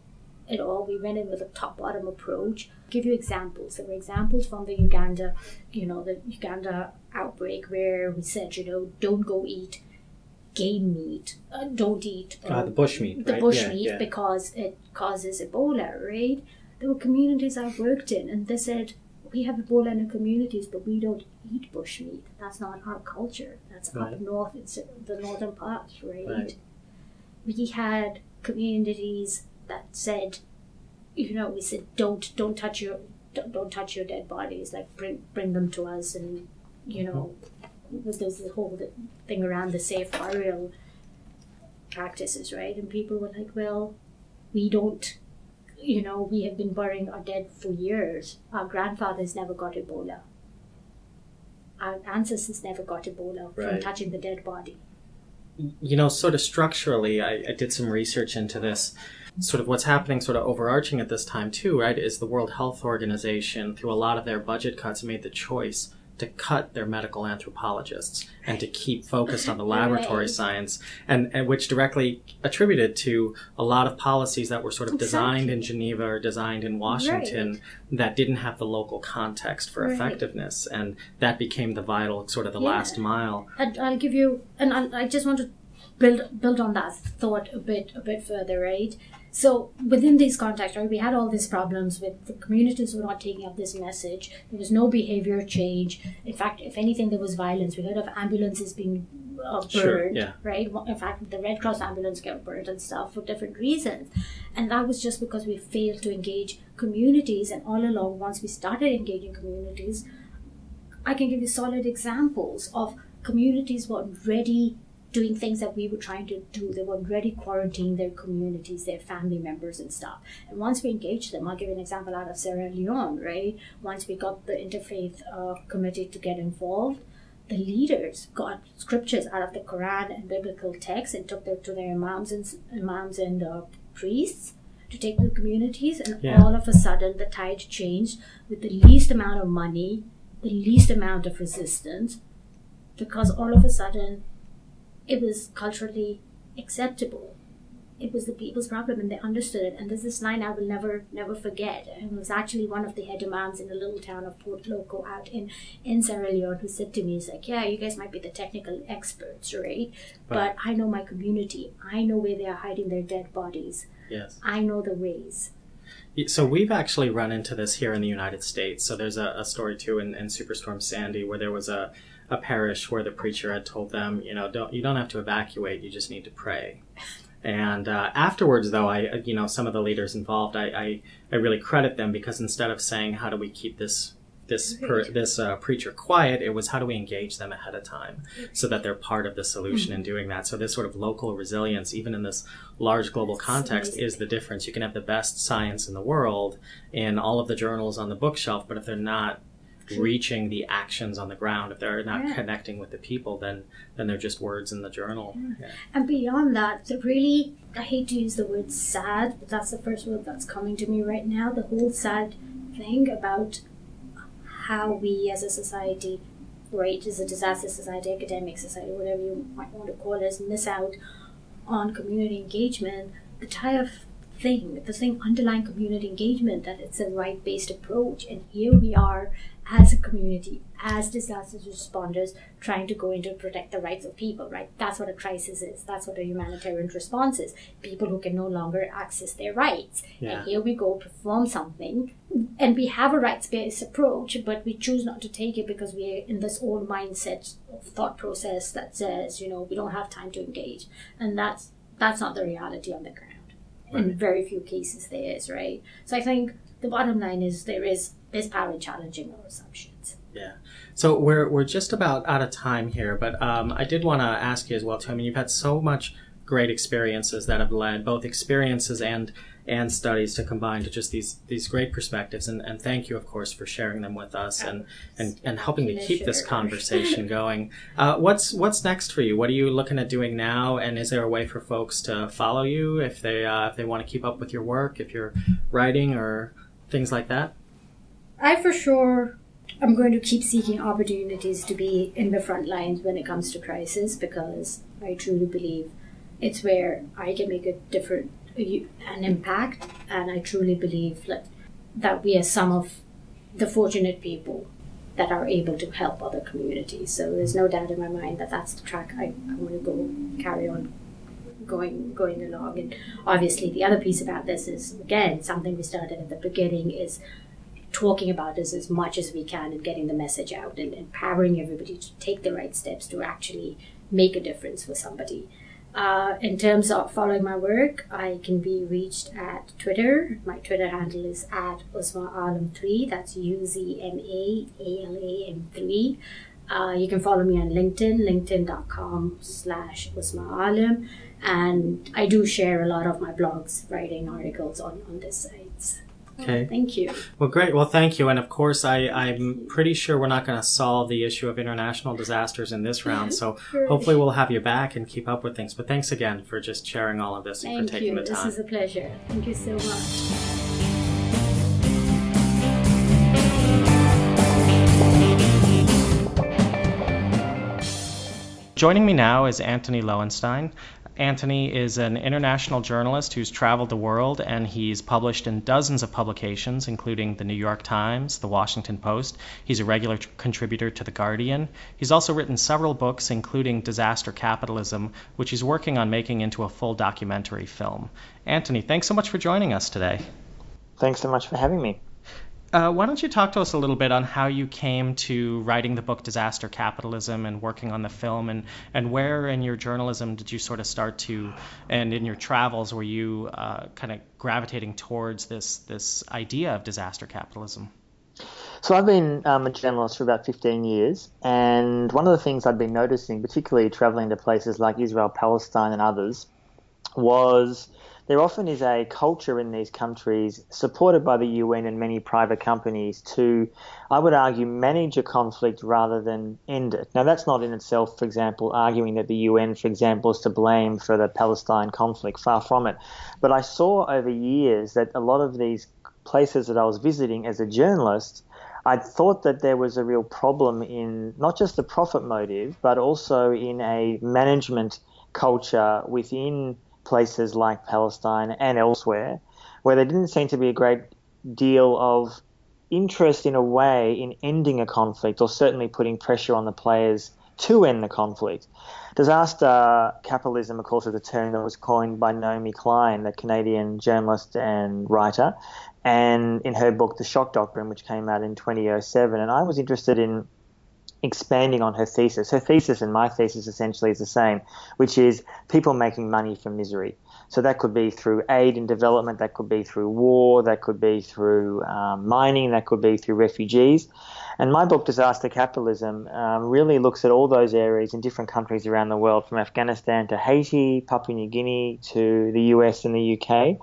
it all. We went in with a top bottom approach. give you examples. There were examples from the Uganda, you know, the Uganda outbreak where we said, you know, don't go eat game meat, uh, don't eat Uh, uh, the bushmeat, the right? bush Yeah, meat yeah. because it causes Ebola, right? There were communities I worked in, and they said we have Ebola in our communities, but we don't eat bush meat. That's not our culture. That's Right. up north. It's the northern part, right? Right. We had communities that said, you know, we said don't don't touch your don't, don't touch your dead bodies. Like bring bring them to us, and you know, mm-hmm. there's this whole thing around the safe burial practices, right? And people were like, well, we don't, you know, we have been burying our dead for years. Our grandfathers never got Ebola. Our ancestors never got Ebola from touching the dead body. you know, sort of structurally, I, I did some research into this. Sort of what's happening, sort of overarching at this time too, right? Is the World Health Organization, through a lot of their budget cuts, made the choice to cut their medical anthropologists and to keep focused on the laboratory Right. science, and, and which directly attributed to a lot of policies that were sort of designed in Geneva or designed in Washington that didn't have the local context for Right. effectiveness, and that became the vital sort of the Yeah. last mile. And I'll give you, and I, I just want to build build on that thought a bit a bit further, right? So within these contexts, right, we had all these problems with the communities were not taking up this message. There was no behavior change. In fact, if anything, there was violence. We heard of ambulances being uh, burned, Sure, yeah. right? In fact, the Red Cross ambulance got burned and stuff for different reasons, and that was just because we failed to engage communities. And all along, once we started engaging communities, I can give you solid examples of communities weren't ready doing things that we were trying to do. They were already quarantining their communities, their family members and stuff. And once we engaged them, I'll give you an example out of Sierra Leone, right? Once we got the interfaith uh, committee to get involved, the leaders got scriptures out of the Quran and biblical texts and took them to their imams and imams and uh, priests to take to the communities, and Yeah. all of a sudden the tide changed with the least amount of money, the least amount of resistance, because all of a sudden it was culturally acceptable. It was the people's problem, and they understood it. And there's this line I will never, never forget. And it was actually one of the head imams in the little town of Port Loko out in in Sierra Leone who said to me, "He's like, yeah, you guys might be the technical experts, right? But I know my community. I know where they are hiding their dead bodies. Yes. I know the ways." So we've actually run into this here in the United States. So there's a, a story too in, in Superstorm Sandy where there was a, a parish where the preacher had told them, you know, don't you don't have to evacuate, you just need to pray. And uh, afterwards, though, I you know some of the leaders involved, I, I, I really credit them because instead of saying how do we keep this this per, this uh, preacher quiet, it was how do we engage them ahead of time so that they're part of the solution in doing that. So this sort of local resilience, even in this large global context, is the difference. You can have the best science in the world in all of the journals on the bookshelf, but if they're not reaching the actions on the ground, if they're not Yeah. connecting with the people, then then they're just words in the journal. Yeah. And beyond that, the really, I hate to use the word sad, but that's the first word that's coming to me right now. The whole sad thing about how we as a society, right, as a disaster society, academic society, whatever you might want to call it, miss out on community engagement. The entire thing, the thing underlying community engagement, that it's a right based approach. And here we are as a community, as disaster responders, trying to go in to protect the rights of people, right? That's what a crisis is. That's what a humanitarian response is. People who can no longer access their rights. Yeah. And here we go perform something, and we have a rights based approach, but we choose not to take it because we're in this old mindset of thought process that says, you know, we don't have time to engage. And that's that's not the reality on the ground. In very few cases there is, right? So I think the bottom line is there is power in challenging our assumptions. Yeah. So we're we're just about out of time here, but um, I did want to ask you as well, too. I mean, you've had so much great experiences that have led both experiences and and studies to combine to just these these great perspectives, and, and thank you, of course, for sharing them with us and and, and helping to keep this conversation going. Uh, what's what's next for you? What are you looking at doing now? And is there a way for folks to follow you if they uh, if they want to keep up with your work, if you're writing or things like that? I for sure am going to keep seeking opportunities to be in the front lines when it comes to crisis because I truly believe it's where I can make a different an impact, and I truly believe that that we are some of the fortunate people that are able to help other communities. So there's no doubt in my mind that that's the track I, I want to go carry on going going along. And obviously, the other piece about this is again something we started at the beginning is talking about this as much as we can and getting the message out and empowering everybody to take the right steps to actually make a difference for somebody. Uh, in terms of following my work, I can be reached at Twitter. My Twitter handle is at Uzma Alam3. That's U Z M A A L A M 3. Uh, you can follow me on LinkedIn, linkedin.com slash Uzma Alam. And I do share a lot of my blogs, writing articles on, on this site. Oh, okay. Thank you. Well, great. Well, thank you. And of course, I, I'm pretty sure we're not going to solve the issue of international disasters in this round. So hopefully we'll have you back and keep up with things. But thanks again for just sharing all of this and Thank for taking you. the time. This is a pleasure. Thank you so much. Joining me now is Antony Loewenstein. Antony is an international journalist who's traveled the world and he's published in dozens of publications, including the New York Times, the Washington Post. He's a regular contributor to The Guardian. He's also written several books, including Disaster Capitalism, which he's working on making into a full documentary film. Antony, thanks so much for joining us today. Thanks so much for having me. Uh, why don't you talk to us a little bit on how you came to writing the book Disaster Capitalism and working on the film, and, and where in your journalism did you sort of start to, and in your travels were you uh, kind of gravitating towards this this idea of disaster capitalism? So I've been um, a journalist for about 15 years, and one of the things I'd been noticing, particularly traveling to places like Israel, Palestine, and others, was there often is a culture in these countries supported by the UN and many private companies to, I would argue, manage a conflict rather than end it. Now, that's not in itself, for example, arguing that the UN, for example, is to blame for the Palestine conflict. Far from it. But I saw over years that a lot of these places that I was visiting as a journalist, I thought that there was a real problem in not just the profit motive, but also in a management culture within places like Palestine and elsewhere, where there didn't seem to be a great deal of interest in a way in ending a conflict or certainly putting pressure on the players to end the conflict. Disaster capitalism, of course, is a term that was coined by Naomi Klein, the Canadian journalist and writer, and in her book, The Shock Doctrine, which came out in 2007. And I was interested in expanding on her thesis. Her thesis and my thesis essentially is the same, which is people making money from misery. So that could be through aid and development, that could be through war, that could be through um, mining, that could be through refugees. And my book, Disaster Capitalism, um, really looks at all those areas in different countries around the world, from Afghanistan to Haiti, Papua New Guinea to the US and the UK.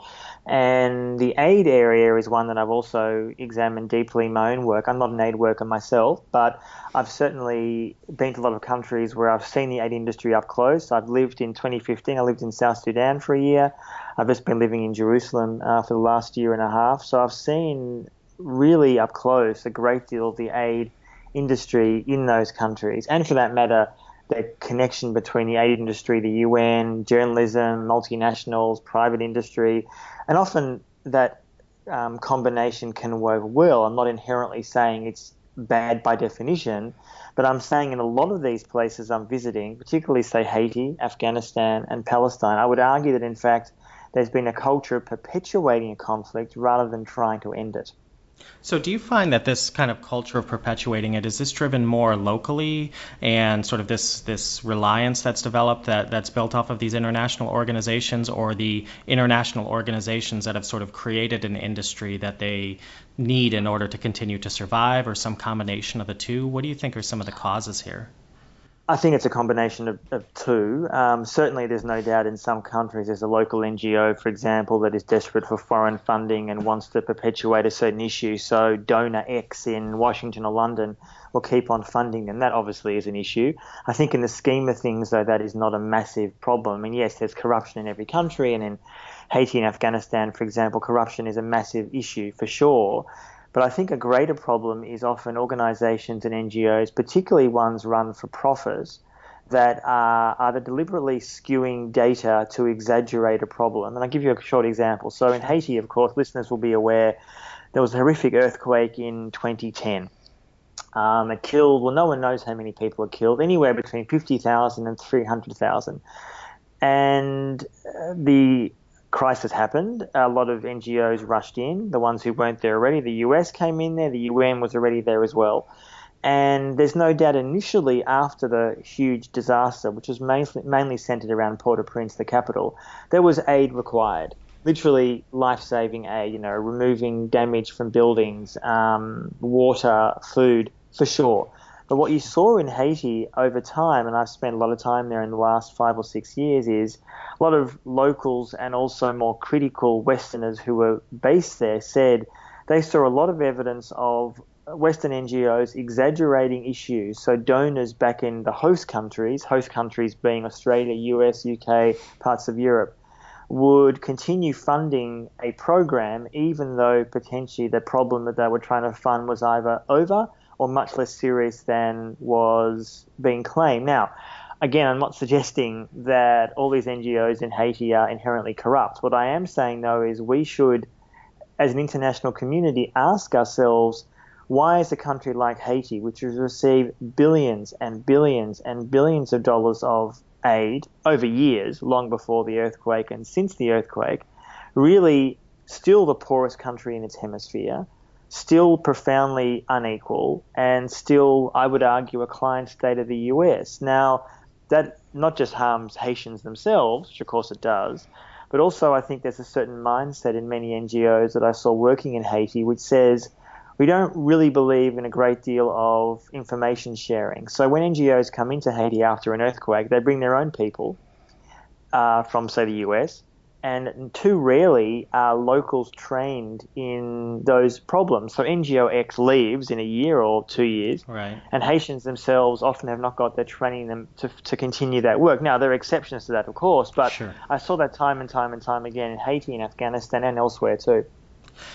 And the aid area is one that I've also examined deeply in my own work. I'm not an aid worker myself, but I've certainly been to a lot of countries where I've seen the aid industry up close. I've lived in 2015, I lived in South Sudan for a year. I've just been living in Jerusalem uh, for the last year and a half. So I've seen really up close a great deal of the aid industry in those countries. And for that matter, the connection between the aid industry, the UN, journalism, multinationals, private industry, and often that um, combination can work well. I'm not inherently saying it's bad by definition, but I'm saying in a lot of these places I'm visiting, particularly say Haiti, Afghanistan, and Palestine, I would argue that in fact there's been a culture of perpetuating a conflict rather than trying to end it. So, do you find that this kind of culture of perpetuating it is this driven more locally, and sort of this this reliance that's developed that that's built off of these international organizations, or the international organizations that have sort of created an industry that they need in order to continue to survive, or some combination of the two? What do you think are some of the causes here? I think it's a combination of, of two. Um, certainly, there's no doubt in some countries there's a local NGO, for example, that is desperate for foreign funding and wants to perpetuate a certain issue. So, donor X in Washington or London will keep on funding them. That obviously is an issue. I think, in the scheme of things, though, that is not a massive problem. I mean, yes, there's corruption in every country, and in Haiti and Afghanistan, for example, corruption is a massive issue for sure. But I think a greater problem is often organisations and NGOs, particularly ones run for profit, that are either deliberately skewing data to exaggerate a problem. And I'll give you a short example. So in Haiti, of course, listeners will be aware there was a horrific earthquake in 2010. Um, it killed, well, no one knows how many people it killed, anywhere between 50,000 and 300,000. And uh, the crisis happened, a lot of NGOs rushed in, the ones who weren't there already. The US came in there, the UN was already there as well. And there's no doubt initially after the huge disaster, which was mainly, mainly centered around Port-au-Prince, the capital, there was aid required. Literally life-saving aid, you know, removing damage from buildings, um, water, food, for sure. But what you saw in Haiti over time, and I've spent a lot of time there in the last five or six years, is a lot of locals and also more critical Westerners who were based there said they saw a lot of evidence of Western NGOs exaggerating issues. So donors back in the host countries, host countries being Australia, US, UK, parts of Europe, would continue funding a program even though potentially the problem that they were trying to fund was either over or much less serious than was being claimed. Now, again, I'm not suggesting that all these NGOs in Haiti are inherently corrupt. What I am saying, though, is we should, as an international community, ask ourselves why is a country like Haiti, which has received billions and billions and billions of dollars of aid over years, long before the earthquake and since the earthquake, really still the poorest country in its hemisphere, still profoundly unequal, and still, I would argue, a client state of the US. Now, that not just harms Haitians themselves, which of course it does, but also I think there's a certain mindset in many NGOs that I saw working in Haiti which says we don't really believe in a great deal of information sharing. So when NGOs come into Haiti after an earthquake, they bring their own people uh, from, say, the US, and too rarely are locals trained in those problems. So NGO X leaves in a year or two years, right. and Haitians themselves often have not got their training them to, to continue that work. Now there are exceptions to that, of course, but sure. I saw that time and time and time again in Haiti and Afghanistan and elsewhere too.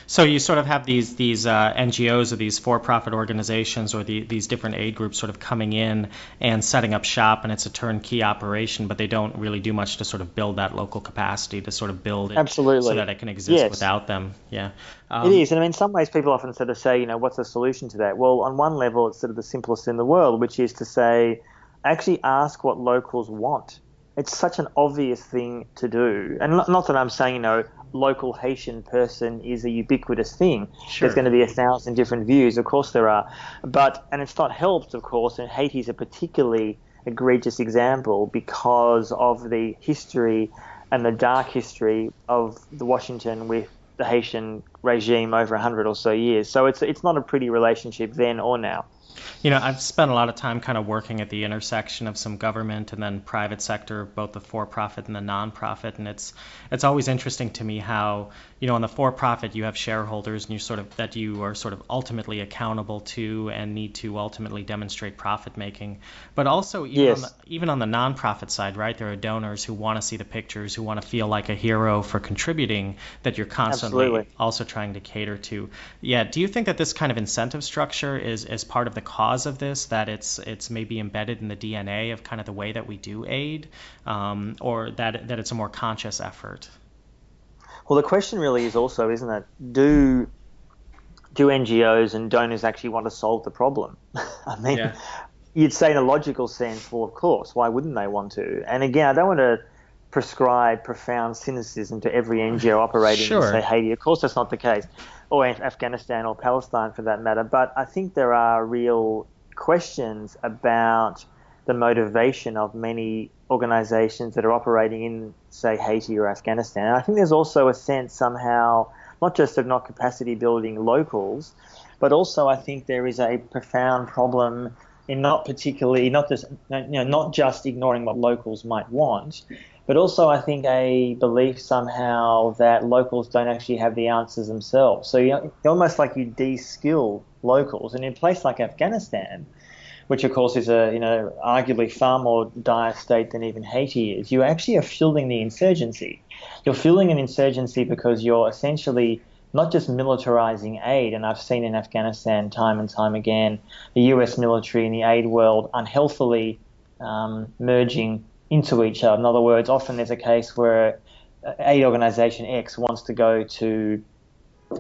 So you sort of have these these uh, NGOs or these for-profit organizations or the, these different aid groups sort of coming in and setting up shop, and it's a turnkey operation, but they don't really do much to sort of build that local capacity to sort of build it Absolutely. so that it can exist Yes. without them. Yeah, It is, and I mean, in some ways, people often sort of say, you know, what's the solution to that? Well, on one level, it's sort of the simplest in the world, which is to say, actually ask what locals want. It's such an obvious thing to do, and not that I'm saying, you know, local Haitian person is a ubiquitous thing. Sure. There's going to be a thousand different views, of course there are, but and it's not helped, of course, and Haiti is a particularly egregious example because of the history and the dark history of the Washington with the Haitian regime over a hundred or so years. So it's it's not a pretty relationship then or now. You know, I've spent a lot of time kind of working at the intersection of some government and then private sector, both the for-profit and the non-profit, and it's it's always interesting to me how you know on the for-profit you have shareholders and you sort of that you are sort of ultimately accountable to and need to ultimately demonstrate profit making, but also even Yes. on the, even on the non-profit side, right? There are donors who want to see the pictures, who want to feel like a hero for contributing that you're constantly Absolutely. also trying to cater to. Yeah, do you think that this kind of incentive structure is is part of the cause of this? That it's it's maybe embedded in the DNA of kind of the way that we do aid, um, or that that it's a more conscious effort? Well, the question really is also, isn't it? Do do NGOs and donors actually want to solve the problem? I mean, Yeah. you'd say in a logical sense, well, of course, why wouldn't they want to? And again, I don't want to prescribe profound cynicism to every NGO operating Sure. in, say, Haiti. Of course, that's not the case, or Afghanistan or Palestine for that matter. But I think there are real questions about the motivation of many organizations that are operating in, say, Haiti or Afghanistan. And I think there's also a sense somehow, not just of not capacity building locals, but also I think there is a profound problem in not particularly, not just, you know, not just ignoring what locals might want, but also I think a belief somehow that locals don't actually have the answers themselves. So you almost like you de-skill locals, and in a place like Afghanistan, which of course is a you know arguably far more dire state than even Haiti is, you actually are fueling the insurgency. You're fueling an insurgency because you're essentially not just militarizing aid, and I've seen in Afghanistan time and time again the U.S. military and the aid world unhealthily um, merging into each other. In other words, often there's a case where aid organization X wants to go to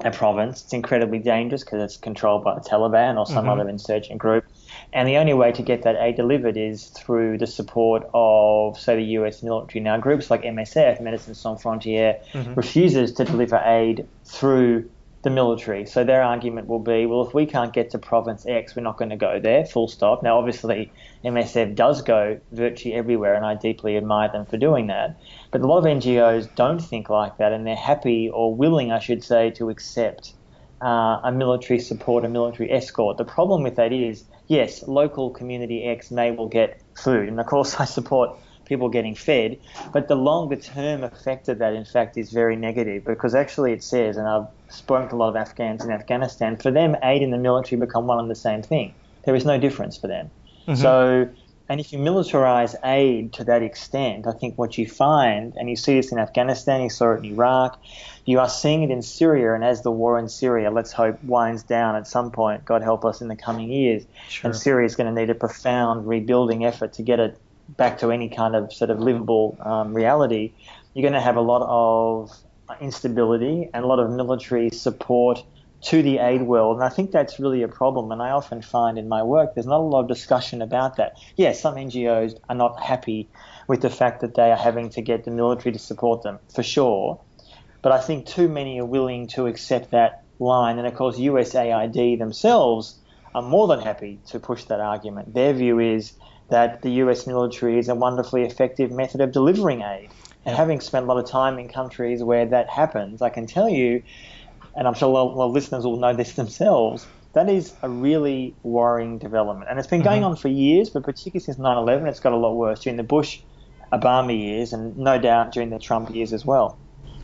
a province. It's incredibly dangerous because it's controlled by the Taliban or some Mhm. other insurgent group. And the only way to get that aid delivered is through the support of, say, the US military. Now, groups like MSF, Médecins Sans Frontières, Mhm. refuses to deliver aid through the military. So their argument will be, well, if we can't get to province X, we're not going to go there, full stop. Now, obviously, MSF does go virtually everywhere, and I deeply admire them for doing that. But a lot of NGOs don't think like that, and they're happy or willing, I should say, to accept uh, a military support, a military escort. The problem with that is, yes, local community X may well get food, and of course I support people getting fed, but the longer term effect of that, in fact, is very negative because actually it says, and I've spoken to a lot of Afghans in Afghanistan, for them, aid and the military become one and the same thing. There is no difference for them. Mm-hmm. So and if you militarize aid to that extent, I think what you find, and you see this in Afghanistan, you saw it in Iraq, you are seeing it in Syria, and as the war in Syria, let's hope, winds down at some point, God help us in the coming years, sure. and Syria is going to need a profound rebuilding effort to get it back to any kind of sort of livable um, reality, you're going to have a lot of instability and a lot of military support to the aid world. And I think that's really a problem. And I often find in my work there's not a lot of discussion about that. Yes, some NGOs are not happy with the fact that they are having to get the military to support them, for sure. But I think too many are willing to accept that line. And of course, USAID themselves are more than happy to push that argument. Their view is that the US military is a wonderfully effective method of delivering aid. And having spent a lot of time in countries where that happens, I can tell you and I'm sure a lot of listeners will know this themselves, that is a really worrying development. And it's been going mm-hmm. on for years, but particularly since 9 11, it's got a lot worse during the Bush Obama years and no doubt during the Trump years as well.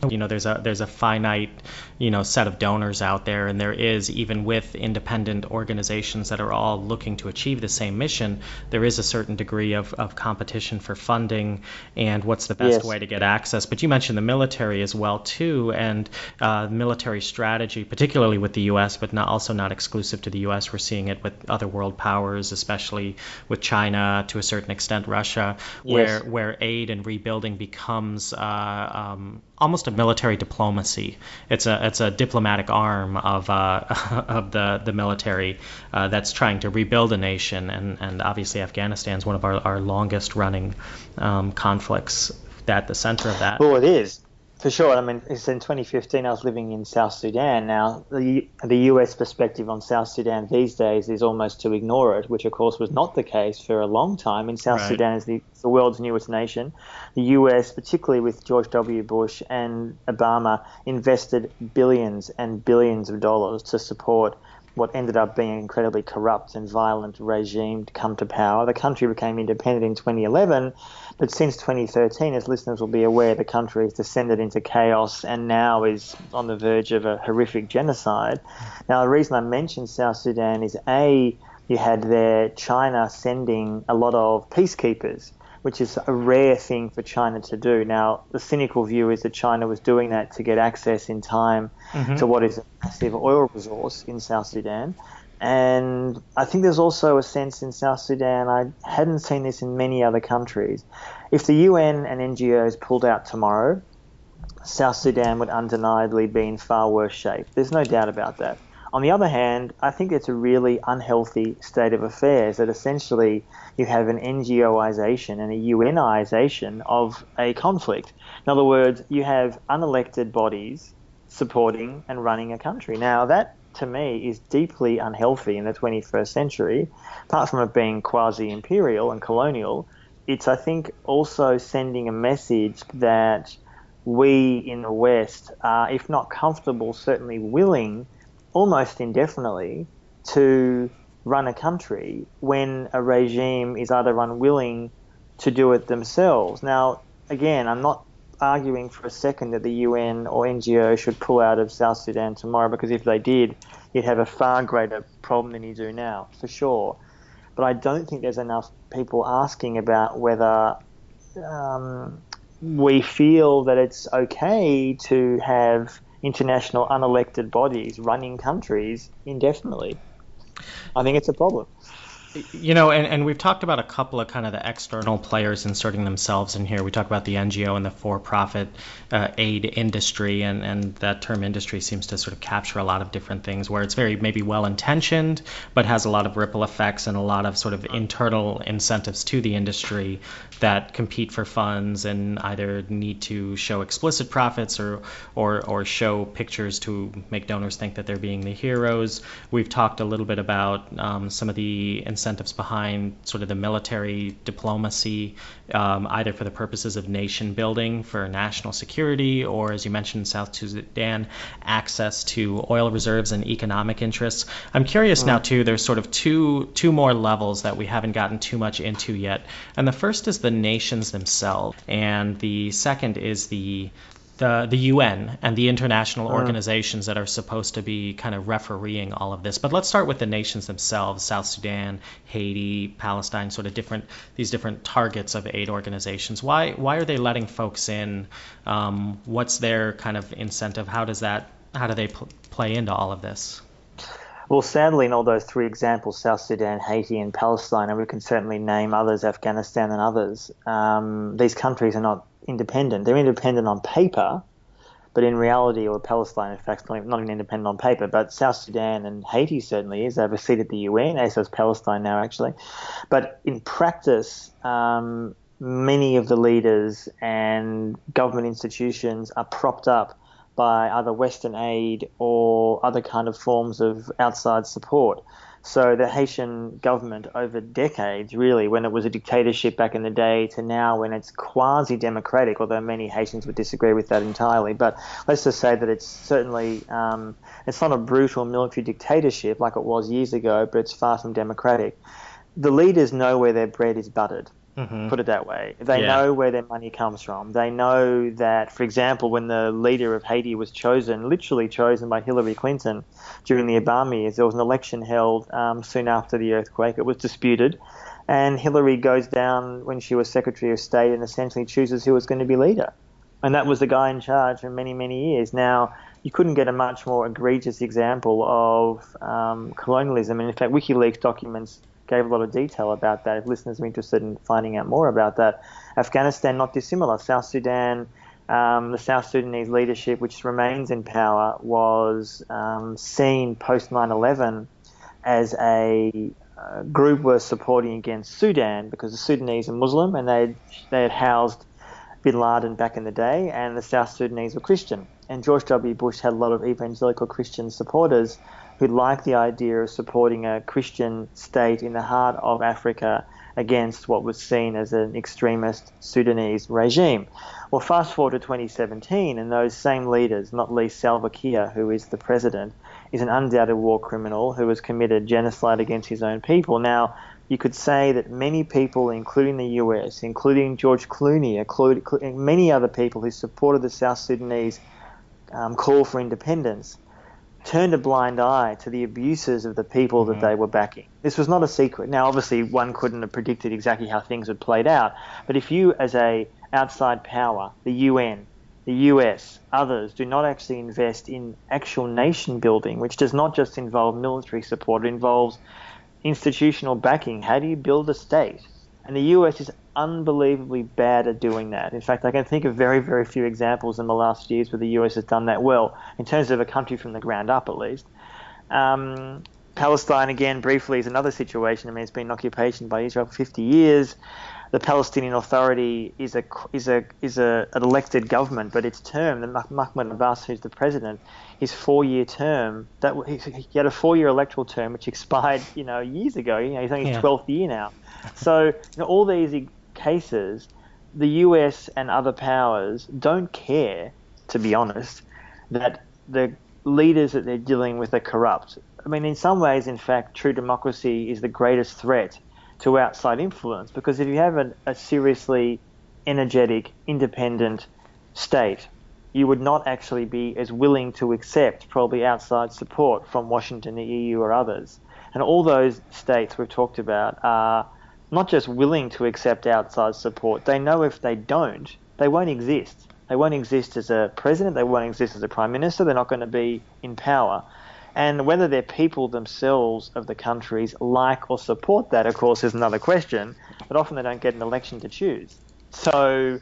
You know, there's a there's a finite, you know, set of donors out there, and there is even with independent organizations that are all looking to achieve the same mission, there is a certain degree of, of competition for funding and what's the best yes. way to get access. But you mentioned the military as well too, and uh, military strategy, particularly with the U.S., but not also not exclusive to the U.S. We're seeing it with other world powers, especially with China to a certain extent, Russia, where where aid and rebuilding becomes uh, um, almost a military diplomacy. It's a it's a diplomatic arm of uh, of the the military uh, that's trying to rebuild a nation, and and obviously Afghanistan is one of our, our longest running um, conflicts. At the center of that. Well, it is. For sure. I mean, it's in 2015. I was living in South Sudan. Now, the the U.S. perspective on South Sudan these days is almost to ignore it, which of course was not the case for a long time. In South right. Sudan is the, the world's newest nation. The U.S., particularly with George W. Bush and Obama, invested billions and billions of dollars to support what ended up being an incredibly corrupt and violent regime to come to power. The country became independent in 2011, but since 2013, as listeners will be aware, the country has descended into chaos and now is on the verge of a horrific genocide. Now, the reason I mentioned South Sudan is A, you had there China sending a lot of peacekeepers which is a rare thing for China to do. Now, the cynical view is that China was doing that to get access in time mm-hmm. to what is a massive oil resource in South Sudan. And I think there's also a sense in South Sudan, I hadn't seen this in many other countries. If the UN and NGOs pulled out tomorrow, South Sudan would undeniably be in far worse shape. There's no doubt about that. On the other hand, I think it's a really unhealthy state of affairs that essentially you have an NGOization and a UNization of a conflict. In other words, you have unelected bodies supporting and running a country. Now, that to me is deeply unhealthy in the 21st century. Apart from it being quasi imperial and colonial, it's, I think, also sending a message that we in the West are, if not comfortable, certainly willing almost indefinitely to run a country when a regime is either unwilling to do it themselves. Now, again, I'm not arguing for a second that the UN or NGO should pull out of South Sudan tomorrow because if they did, you'd have a far greater problem than you do now, for sure. But I don't think there's enough people asking about whether um, we feel that it's okay to have international unelected bodies running countries indefinitely. I think it's a problem. You know, and, and we've talked about a couple of kind of the external players inserting themselves in here. We talk about the NGO and the for-profit uh, aid industry, and, and that term industry seems to sort of capture a lot of different things where it's very maybe well-intentioned, but has a lot of ripple effects and a lot of sort of internal incentives to the industry that compete for funds and either need to show explicit profits or, or, or show pictures to make donors think that they're being the heroes. We've talked a little bit about um, some of the incentives behind sort of the military diplomacy, um, either for the purposes of nation building, for national security, or as you mentioned, South Sudan, access to oil reserves and economic interests. I'm curious mm. now too. There's sort of two two more levels that we haven't gotten too much into yet, and the first is the nations themselves, and the second is the the the UN and the international uh. organizations that are supposed to be kind of refereeing all of this. But let's start with the nations themselves: South Sudan, Haiti, Palestine, sort of different these different targets of aid organizations. Why why are they letting folks in? Um, what's their kind of incentive? How does that how do they pl- play into all of this? Well, sadly, in all those three examples, South Sudan, Haiti, and Palestine, and we can certainly name others, Afghanistan and others, um, these countries are not independent. They're independent on paper, but in reality, or Palestine, in fact, not even independent on paper, but South Sudan and Haiti certainly is. They've acceded the UN, as does Palestine now, actually. But in practice, um, many of the leaders and government institutions are propped up by either Western aid or other kind of forms of outside support. So the Haitian government over decades, really, when it was a dictatorship back in the day to now when it's quasi-democratic, although many Haitians would disagree with that entirely. But let's just say that it's certainly, um, it's not a brutal military dictatorship like it was years ago, but it's far from democratic. The leaders know where their bread is buttered. Mm-hmm. Put it that way. They yeah. know where their money comes from. They know that, for example, when the leader of Haiti was chosen, literally chosen by Hillary Clinton during the Obama years, there was an election held um, soon after the earthquake. It was disputed. And Hillary goes down when she was Secretary of State and essentially chooses who was going to be leader. And that was the guy in charge for many, many years. Now, you couldn't get a much more egregious example of um, colonialism. And in fact, WikiLeaks documents gave a lot of detail about that. If listeners are interested in finding out more about that, Afghanistan not dissimilar. South Sudan, um, the South Sudanese leadership, which remains in power, was um, seen post 9/11 as a uh, group was supporting against Sudan because the Sudanese are Muslim and they they had housed bin Laden back in the day, and the South Sudanese were Christian. And George W. Bush had a lot of evangelical Christian supporters who liked the idea of supporting a Christian state in the heart of Africa against what was seen as an extremist Sudanese regime. Well, fast forward to 2017, and those same leaders, not least Salva Kiir, who is the president, is an undoubted war criminal who has committed genocide against his own people. Now, you could say that many people, including the US, including George Clooney, including many other people who supported the South Sudanese um, call for independence, turned a blind eye to the abuses of the people that mm-hmm. they were backing. This was not a secret. Now, obviously, one couldn't have predicted exactly how things had played out, but if you, as a outside power, the UN, the US, others, do not actually invest in actual nation building, which does not just involve military support, it involves institutional backing. How do you build a state? And the US is unbelievably bad at doing that. In fact, I can think of very, very few examples in the last years where the US has done that well, in terms of a country from the ground up at least. Um, Palestine, again, briefly, is another situation. I mean, it's been in occupation by Israel for 50 years. The Palestinian Authority is a is a is a an elected government, but its term, the Mahmoud Abbas, who's the president, his four-year term that he had a four-year electoral term which expired, you know, years ago. You know, he's only his yeah. 12th year now. So, you know, all these cases, the US and other powers don't care, to be honest, that the leaders that they're dealing with are corrupt. I mean, in some ways, in fact, true democracy is the greatest threat to outside influence because if you have a, a seriously energetic, independent state, you would not actually be as willing to accept probably outside support from Washington, the EU, or others. And all those states we've talked about are not just willing to accept outside support, they know if they don't, they won't exist. They won't exist as a president, they won't exist as a prime minister, they're not going to be in power. And whether their people themselves of the countries like or support that, of course, is another question, but often they don't get an election to choose. So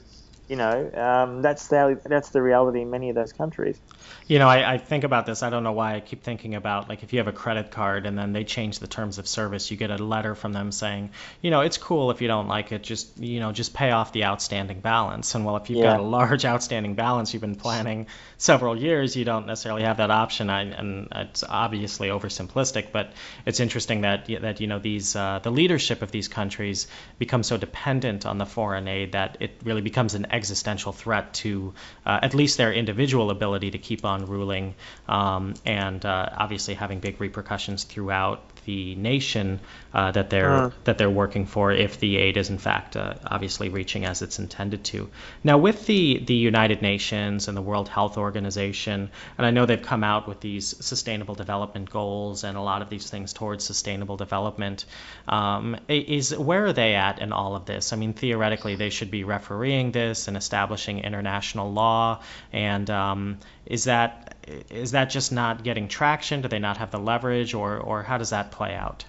You know, um, that's the that's the reality in many of those countries. You know, I, I, think about this. I don't know why I keep thinking about like if you have a credit card and then they change the terms of service, you get a letter from them saying, you know, it's cool if you don't like it, just you know, just pay off the outstanding balance. And well, if you've yeah. got a large outstanding balance, you've been planning several years, you don't necessarily have that option. I, and it's obviously oversimplistic, but it's interesting that that you know these uh, the leadership of these countries become so dependent on the foreign aid that it really becomes an existential threat to uh, at least their individual ability to keep on ruling, um, and uh, obviously having big repercussions throughout the nation uh, that they're uh. that they're working for if the aid is in fact uh, obviously reaching as it's intended to. Now with the the United Nations and the World Health Organization, and I know they've come out with these sustainable development goals and a lot of these things towards sustainable development. Um, is where are they at in all of this? I mean, theoretically, they should be refereeing this and establishing international law. And um, is that is that just not getting traction? Do they not have the leverage, or or how does that play out?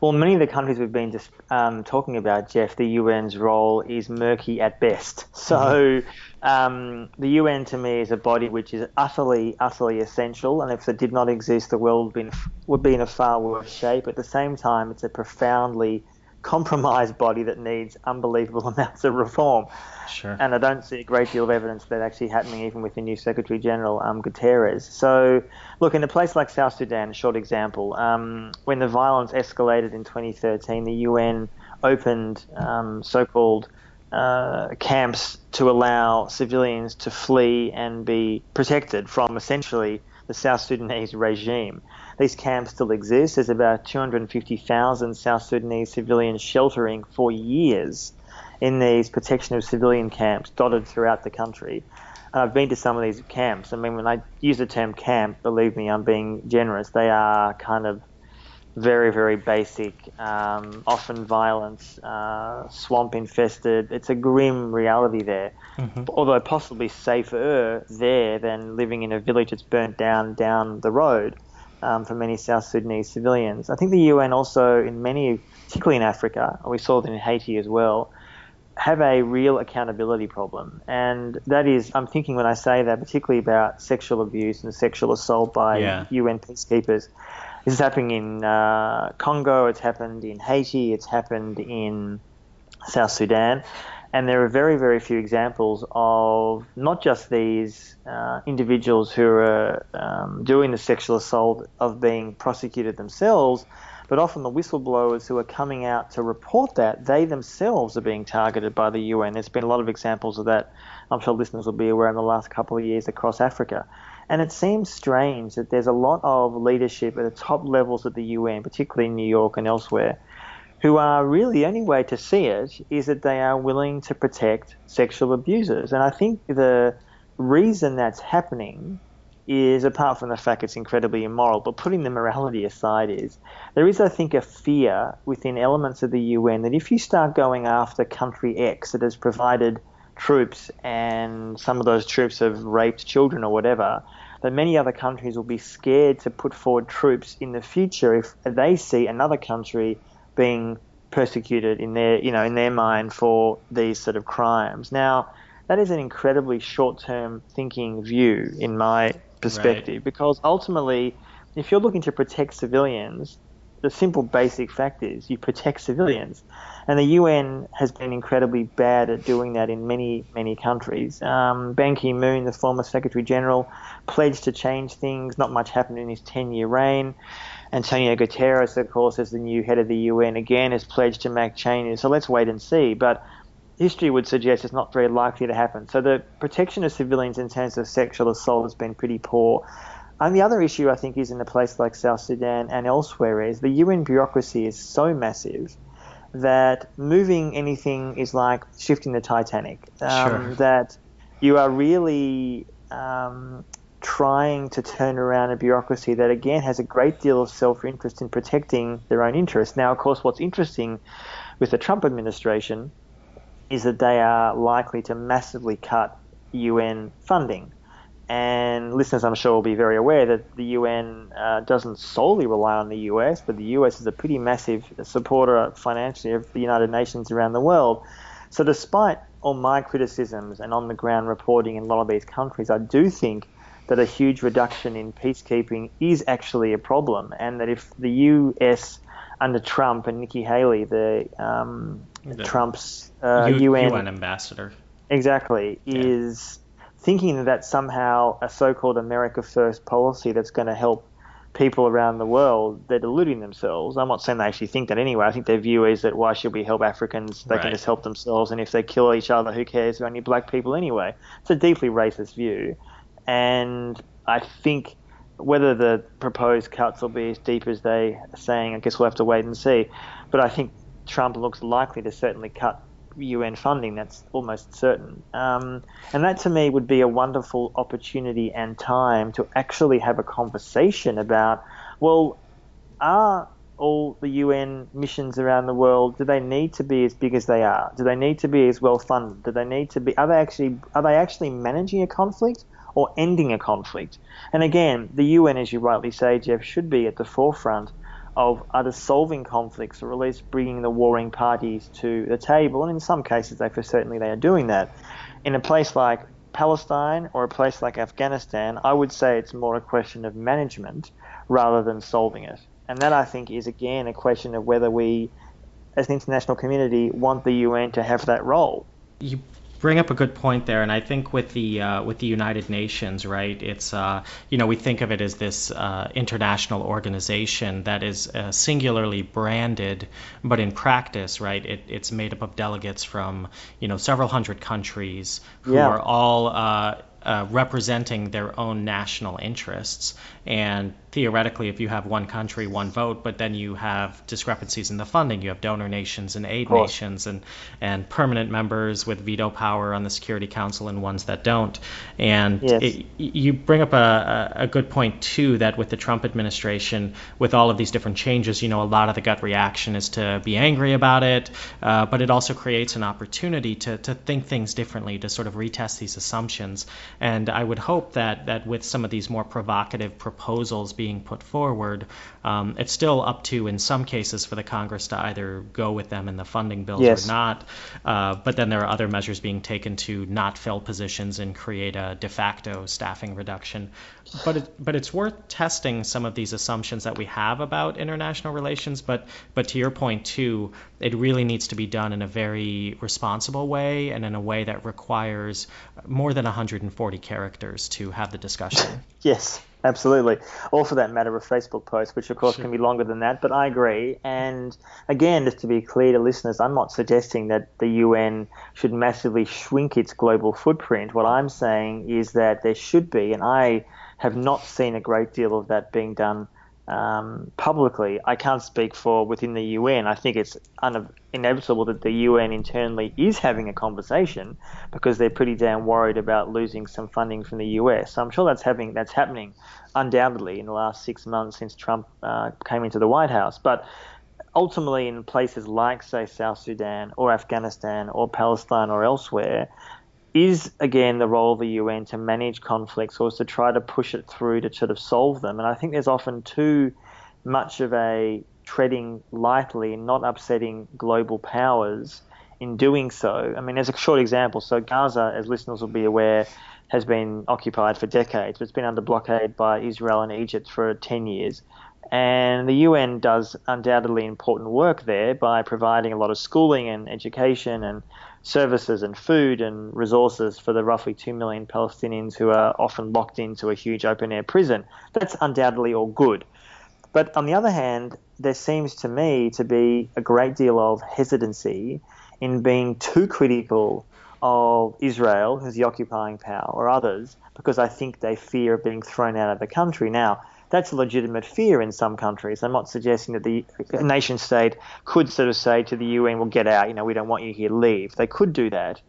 Well, many of the countries we've been just um, talking about, Jeff, the UN's role is murky at best. So, mm-hmm. um, the UN to me is a body which is utterly, utterly essential, and if it did not exist, the world would be in, would be in a far worse shape. At the same time, it's a profoundly compromised body that needs unbelievable amounts of reform. Sure. And I don't see a great deal of evidence that actually happening even with the new Secretary General, um, Guterres. So, look, in a place like South Sudan, a short example, um, when the violence escalated in 2013, the UN opened um, so called uh, camps to allow civilians to flee and be protected from essentially the South Sudanese regime. These camps still exist. There's about 250,000 South Sudanese civilians sheltering for years in these protection of civilian camps dotted throughout the country. And I've been to some of these camps. I mean, when I use the term camp, believe me, I'm being generous. They are kind of very, very basic, um, often violent, uh, swamp infested. It's a grim reality there. Mm-hmm. Although possibly safer there than living in a village that's burnt down down the road um, for many South Sudanese civilians. I think the UN also, in many, particularly in Africa, we saw that in Haiti as well, have a real accountability problem. And that is, I'm thinking when I say that, particularly about sexual abuse and sexual assault by yeah. UN peacekeepers. This is happening in uh, Congo, it's happened in Haiti, it's happened in South Sudan. And there are very, very few examples of not just these uh, individuals who are um, doing the sexual assault of being prosecuted themselves, but often the whistleblowers who are coming out to report that, they themselves are being targeted by the UN. There's been a lot of examples of that. I'm sure listeners will be aware in the last couple of years across Africa. And it seems strange that there's a lot of leadership at the top levels of the UN, particularly in New York and elsewhere, who are really the only way to see it is that they are willing to protect sexual abusers. And I think the reason that's happening is, apart from the fact it's incredibly immoral, but putting the morality aside, is there is, I think, a fear within elements of the UN that if you start going after country X that has provided troops and some of those troops have raped children or whatever, that many other countries will be scared to put forward troops in the future if they see another country being persecuted in their you know in their mind for these sort of crimes. Now that is an incredibly short-term thinking view in my perspective right. because ultimately if you're looking to protect civilians the simple basic fact is you protect civilians and the UN has been incredibly bad at doing that in many, many countries. Um, Ban Ki moon, the former Secretary General, pledged to change things. Not much happened in his 10 year reign. Antonio Guterres, of course, as the new head of the UN, again has pledged to make changes. So let's wait and see. But history would suggest it's not very likely to happen. So the protection of civilians in terms of sexual assault has been pretty poor. And the other issue I think is in a place like South Sudan and elsewhere is the UN bureaucracy is so massive that moving anything is like shifting the Titanic. Um, sure. That you are really um, trying to turn around a bureaucracy that again has a great deal of self-interest in protecting their own interests. Now, of course, what's interesting with the Trump administration is that they are likely to massively cut UN funding. And listeners, I'm sure, will be very aware that the UN uh, doesn't solely rely on the US, but the US is a pretty massive supporter financially of the United Nations around the world. So, despite all my criticisms and on the ground reporting in a lot of these countries, I do think that a huge reduction in peacekeeping is actually a problem, and that if the US under Trump and Nikki Haley, the, um, the Trump's uh, U- UN, UN ambassador, exactly, yeah. is thinking that that's somehow a so-called America First policy that's going to help people around the world, they're deluding themselves. I'm not saying they actually think that anyway. I think their view is that why should we help Africans? They right. can just help themselves, and if they kill each other, who cares? They're only black people anyway. It's a deeply racist view, and I think whether the proposed cuts will be as deep as they are saying, I guess we'll have to wait and see. But I think Trump looks likely to certainly cut UN funding. That's almost certain. Um, and that to me would be a wonderful opportunity and time to actually have a conversation about, well, are all the UN missions around the world do they need to be as big as they are? Do they need to be as well funded? Do they need to be? Are they actually are they actually managing a conflict? Or ending a conflict. And again, the UN, as you rightly say, Jeff, should be at the forefront of either solving conflicts or at least bringing the warring parties to the table. And in some cases, they for certainly they are doing that. In a place like Palestine or a place like Afghanistan, I would say it's more a question of management rather than solving it. And that I think is again a question of whether we, as an international community, want the UN to have that role. You bring up a good point there, and I think with the uh, with the United Nations, right? It's uh, you know we think of it as this uh, international organization that is uh, singularly branded, but in practice, right? It, it's made up of delegates from you know several hundred countries who yeah. are all uh, representing their own national interests. And theoretically, if you have one country, one vote, but then you have discrepancies in the funding, you have donor nations and aid nations, and and permanent members with veto power on the Security Council and ones that don't. And yes. it, you bring up a, a good point too that with the Trump administration, with all of these different changes, you know, a lot of the gut reaction is to be angry about it, uh, but it also creates an opportunity to to think things differently, to sort of retest these assumptions. And I would hope that that with some of these more provocative proposals being put forward, um, it's still up to, in some cases, for the Congress to either go with them in the funding bills yes. or not. Uh, but then there are other measures being taken to not fill positions and create a de facto staffing reduction. But it, but it's worth testing some of these assumptions that we have about international relations. But but to your point too, it really needs to be done in a very responsible way and in a way that requires more than 140 characters to have the discussion. yes. Absolutely. Or for that matter, a Facebook post, which of course sure. can be longer than that, but I agree. And again, just to be clear to listeners, I'm not suggesting that the UN should massively shrink its global footprint. What I'm saying is that there should be, and I have not seen a great deal of that being done um, publicly. I can't speak for within the UN. I think it's un- inevitable that the UN internally is having a conversation because they're pretty damn worried about losing some funding from the US. So I'm sure that's having that's happening undoubtedly in the last six months since Trump uh, came into the White House. But ultimately, in places like say South Sudan or Afghanistan or Palestine or elsewhere, is again the role of the UN to manage conflicts or is to try to push it through to sort of solve them. And I think there's often too much of a treading lightly and not upsetting global powers in doing so. I mean, as a short example. So Gaza, as listeners will be aware, has been occupied for decades. It's been under blockade by Israel and Egypt for 10 years. And the UN does undoubtedly important work there by providing a lot of schooling and education and services and food and resources for the roughly 2 million Palestinians who are often locked into a huge open air prison. That's undoubtedly all good. But on the other hand, there seems to me to be a great deal of hesitancy in being too critical of Israel, who's the occupying power, or others, because I think they fear being thrown out of the country. Now, that's a legitimate fear in some countries. I'm not suggesting that the nation state could sort of say to the UN, well, get out, you know, we don't want you here, leave. They could do that.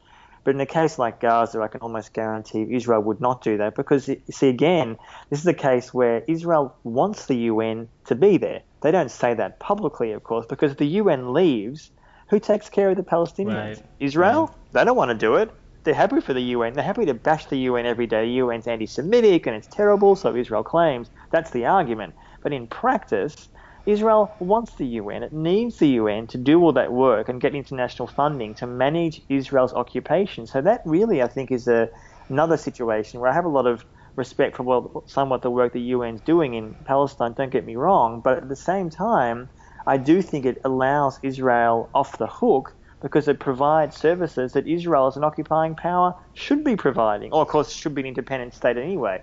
But in a case like Gaza, I can almost guarantee Israel would not do that because, see, again, this is a case where Israel wants the UN to be there. They don't say that publicly, of course, because if the UN leaves, who takes care of the Palestinians? Right. Israel? Right. They don't want to do it they're happy for the UN. They're happy to bash the UN every day. The UN's anti-Semitic and it's terrible, so Israel claims. That's the argument. But in practice, Israel wants the UN. It needs the UN to do all that work and get international funding to manage Israel's occupation. So that really, I think, is a, another situation where I have a lot of respect for well, somewhat the work the UN's doing in Palestine. Don't get me wrong, but at the same time, I do think it allows Israel off the hook because it provides services that Israel as an occupying power should be providing, or of course should be an independent state anyway.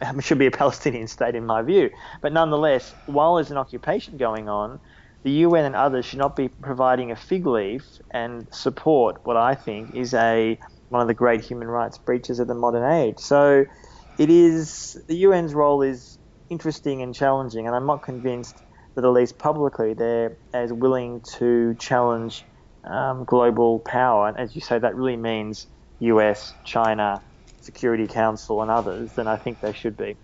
It should be a Palestinian state in my view. But nonetheless, while there's an occupation going on, the UN and others should not be providing a fig leaf and support what I think is a one of the great human rights breaches of the modern age. So it is the UN's role is interesting and challenging, and I'm not convinced that at least publicly they're as willing to challenge um, global power. And as you say, that really means US, China, Security Council, and others. Then I think they should be.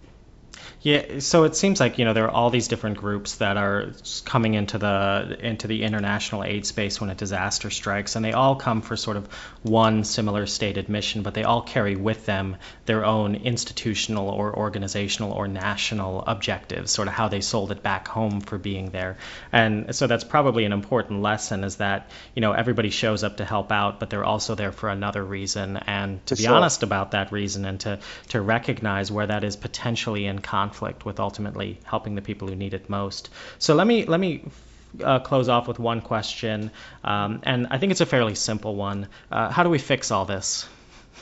Yeah, so it seems like you know there are all these different groups that are coming into the into the international aid space when a disaster strikes, and they all come for sort of one similar stated mission, but they all carry with them their own institutional or organizational or national objectives, sort of how they sold it back home for being there. And so that's probably an important lesson is that you know everybody shows up to help out, but they're also there for another reason, and to be sure. honest about that reason and to to recognize where that is potentially in conflict with ultimately helping the people who need it most. So let me let me uh, close off with one question, um, and I think it's a fairly simple one. Uh, how do we fix all this?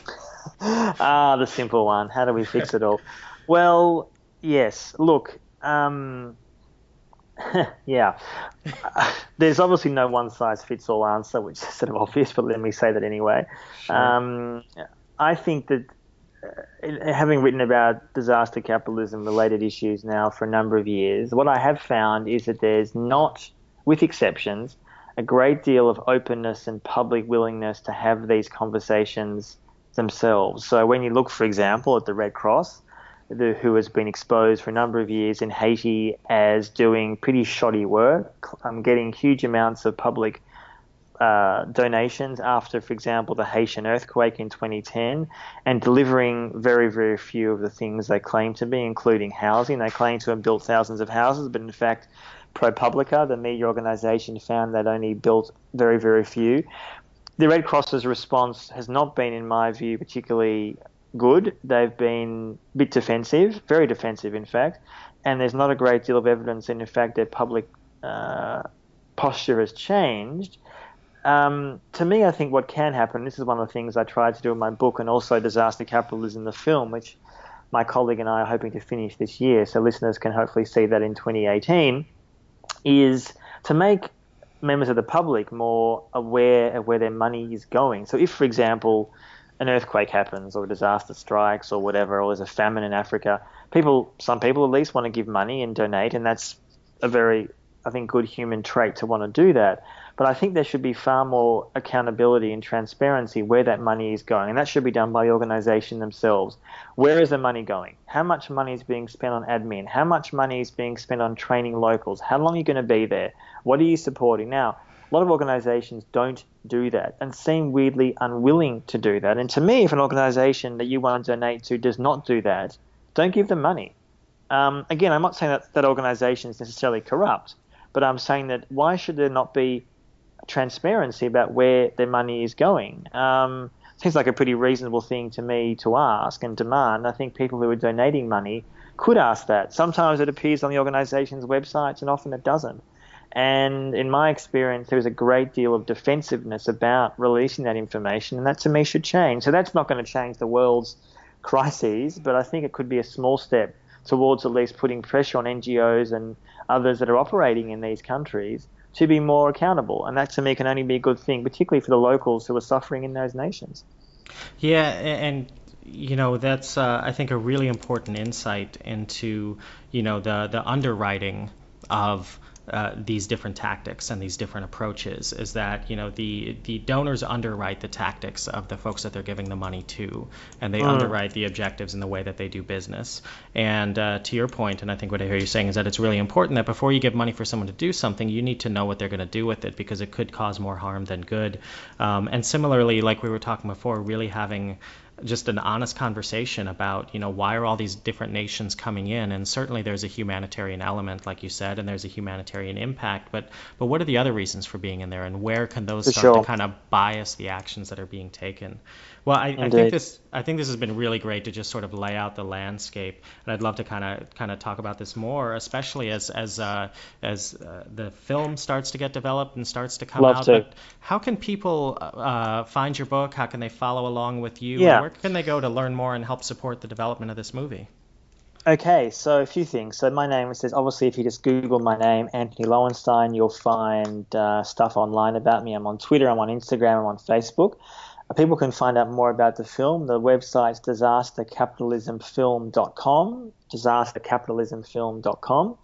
ah, the simple one. How do we fix it all? well, yes. Look, um, yeah. There's obviously no one size fits all answer, which is sort of obvious, but let me say that anyway. Sure. Um, I think that having written about disaster capitalism related issues now for a number of years, what I have found is that there's not, with exceptions, a great deal of openness and public willingness to have these conversations themselves. So when you look, for example, at the Red Cross, the, who has been exposed for a number of years in Haiti as doing pretty shoddy work, um, getting huge amounts of public uh, donations after, for example, the Haitian earthquake in 2010, and delivering very, very few of the things they claim to be, including housing. They claim to have built thousands of houses, but in fact, ProPublica, the media organization, found they'd only built very, very few. The Red Cross's response has not been, in my view, particularly good. They've been a bit defensive, very defensive, in fact, and there's not a great deal of evidence that, in fact, their public uh, posture has changed um, to me, I think what can happen, this is one of the things I tried to do in my book and also Disaster Capitalism, the film, which my colleague and I are hoping to finish this year, so listeners can hopefully see that in 2018, is to make members of the public more aware of where their money is going. So if, for example, an earthquake happens or a disaster strikes or whatever, or there's a famine in Africa, people, some people at least want to give money and donate, and that's a very, I think, good human trait to want to do that. But I think there should be far more accountability and transparency where that money is going. And that should be done by the organization themselves. Where is the money going? How much money is being spent on admin? How much money is being spent on training locals? How long are you going to be there? What are you supporting? Now, a lot of organizations don't do that and seem weirdly unwilling to do that. And to me, if an organization that you want to donate to does not do that, don't give them money. Um, again, I'm not saying that that organization is necessarily corrupt, but I'm saying that why should there not be transparency about where their money is going. Um, seems like a pretty reasonable thing to me to ask and demand. I think people who are donating money could ask that. Sometimes it appears on the organisation's websites, and often it doesn't. And in my experience, there is a great deal of defensiveness about releasing that information, and that to me should change. So that's not going to change the world's crises, but I think it could be a small step towards at least putting pressure on NGOs and others that are operating in these countries to be more accountable. And that to me can only be a good thing, particularly for the locals who are suffering in those nations. Yeah, and you know that's uh, I think a really important insight into you know the the underwriting of uh, these different tactics and these different approaches is that you know the the donors underwrite the tactics of the folks that they're giving the money to, and they mm. underwrite the objectives in the way that they do business. And uh, to your point, and I think what I hear you saying is that it's really important that before you give money for someone to do something, you need to know what they're going to do with it because it could cause more harm than good. Um, and similarly, like we were talking before, really having just an honest conversation about you know why are all these different nations coming in? And certainly there's a humanitarian element like you said and there's a humanitarian impact but but what are the other reasons for being in there? And where can those for start sure. to kind of bias the actions that are being taken well I, I, think this I think this has been really great to just sort of lay out the landscape and I'd love to kind of kind of talk about this more especially as as uh, as uh, the film starts to get developed and starts to come love out to. but how can people uh, find your book how can they follow along with you yeah where can they go to learn more and help support the development of this movie? Okay, so a few things. So my name says obviously if you just Google my name, Antony Loewenstein, you'll find uh, stuff online about me. I'm on Twitter, I'm on Instagram, I'm on Facebook. People can find out more about the film. The website's disastercapitalismfilm.com, disastercapitalismfilm.com.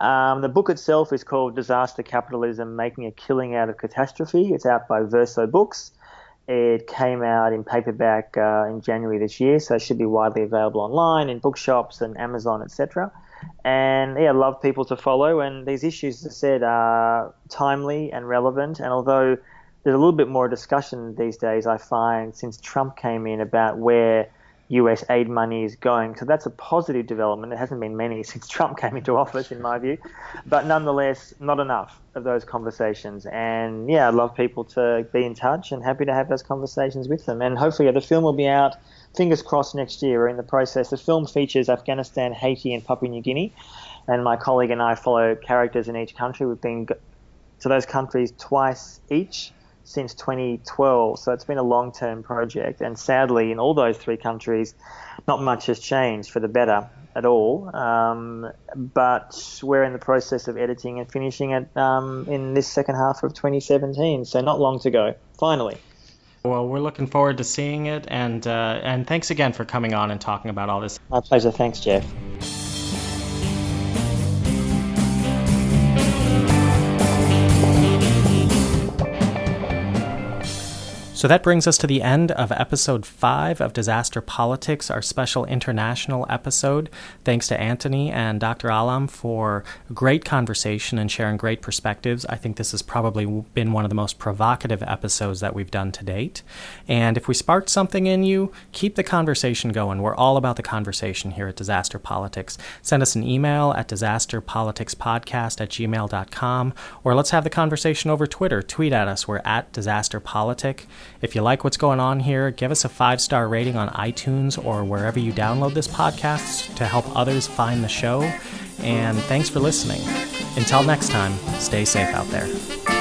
Um, the book itself is called Disaster Capitalism: Making a Killing Out of Catastrophe. It's out by Verso Books. It came out in paperback uh, in January this year, so it should be widely available online in bookshops and Amazon, etc. And yeah, love people to follow. And these issues, as I said, are timely and relevant. And although there's a little bit more discussion these days, I find since Trump came in about where US aid money is going. So that's a positive development. There hasn't been many since Trump came into office, in my view. But nonetheless, not enough of those conversations. And yeah, I'd love people to be in touch and happy to have those conversations with them. And hopefully, yeah, the film will be out, fingers crossed, next year. We're in the process. The film features Afghanistan, Haiti, and Papua New Guinea. And my colleague and I follow characters in each country. We've been to those countries twice each since 2012. So it's been a long term project. And sadly, in all those three countries, not much has changed for the better at all. Um, but we're in the process of editing and finishing it um, in this second half of 2017. So not long to go, finally. Well, we're looking forward to seeing it, and uh, and thanks again for coming on and talking about all this. My pleasure. Thanks, Jeff. So that brings us to the end of episode five of Disaster Politics, our special international episode. Thanks to Antony and Dr. Alam for a great conversation and sharing great perspectives. I think this has probably been one of the most provocative episodes that we've done to date. And if we sparked something in you, keep the conversation going. We're all about the conversation here at Disaster Politics. Send us an email at disasterpoliticspodcast at gmail.com or let's have the conversation over Twitter. Tweet at us. We're at disasterpolitic. If you like what's going on here, give us a five star rating on iTunes or wherever you download this podcast to help others find the show. And thanks for listening. Until next time, stay safe out there.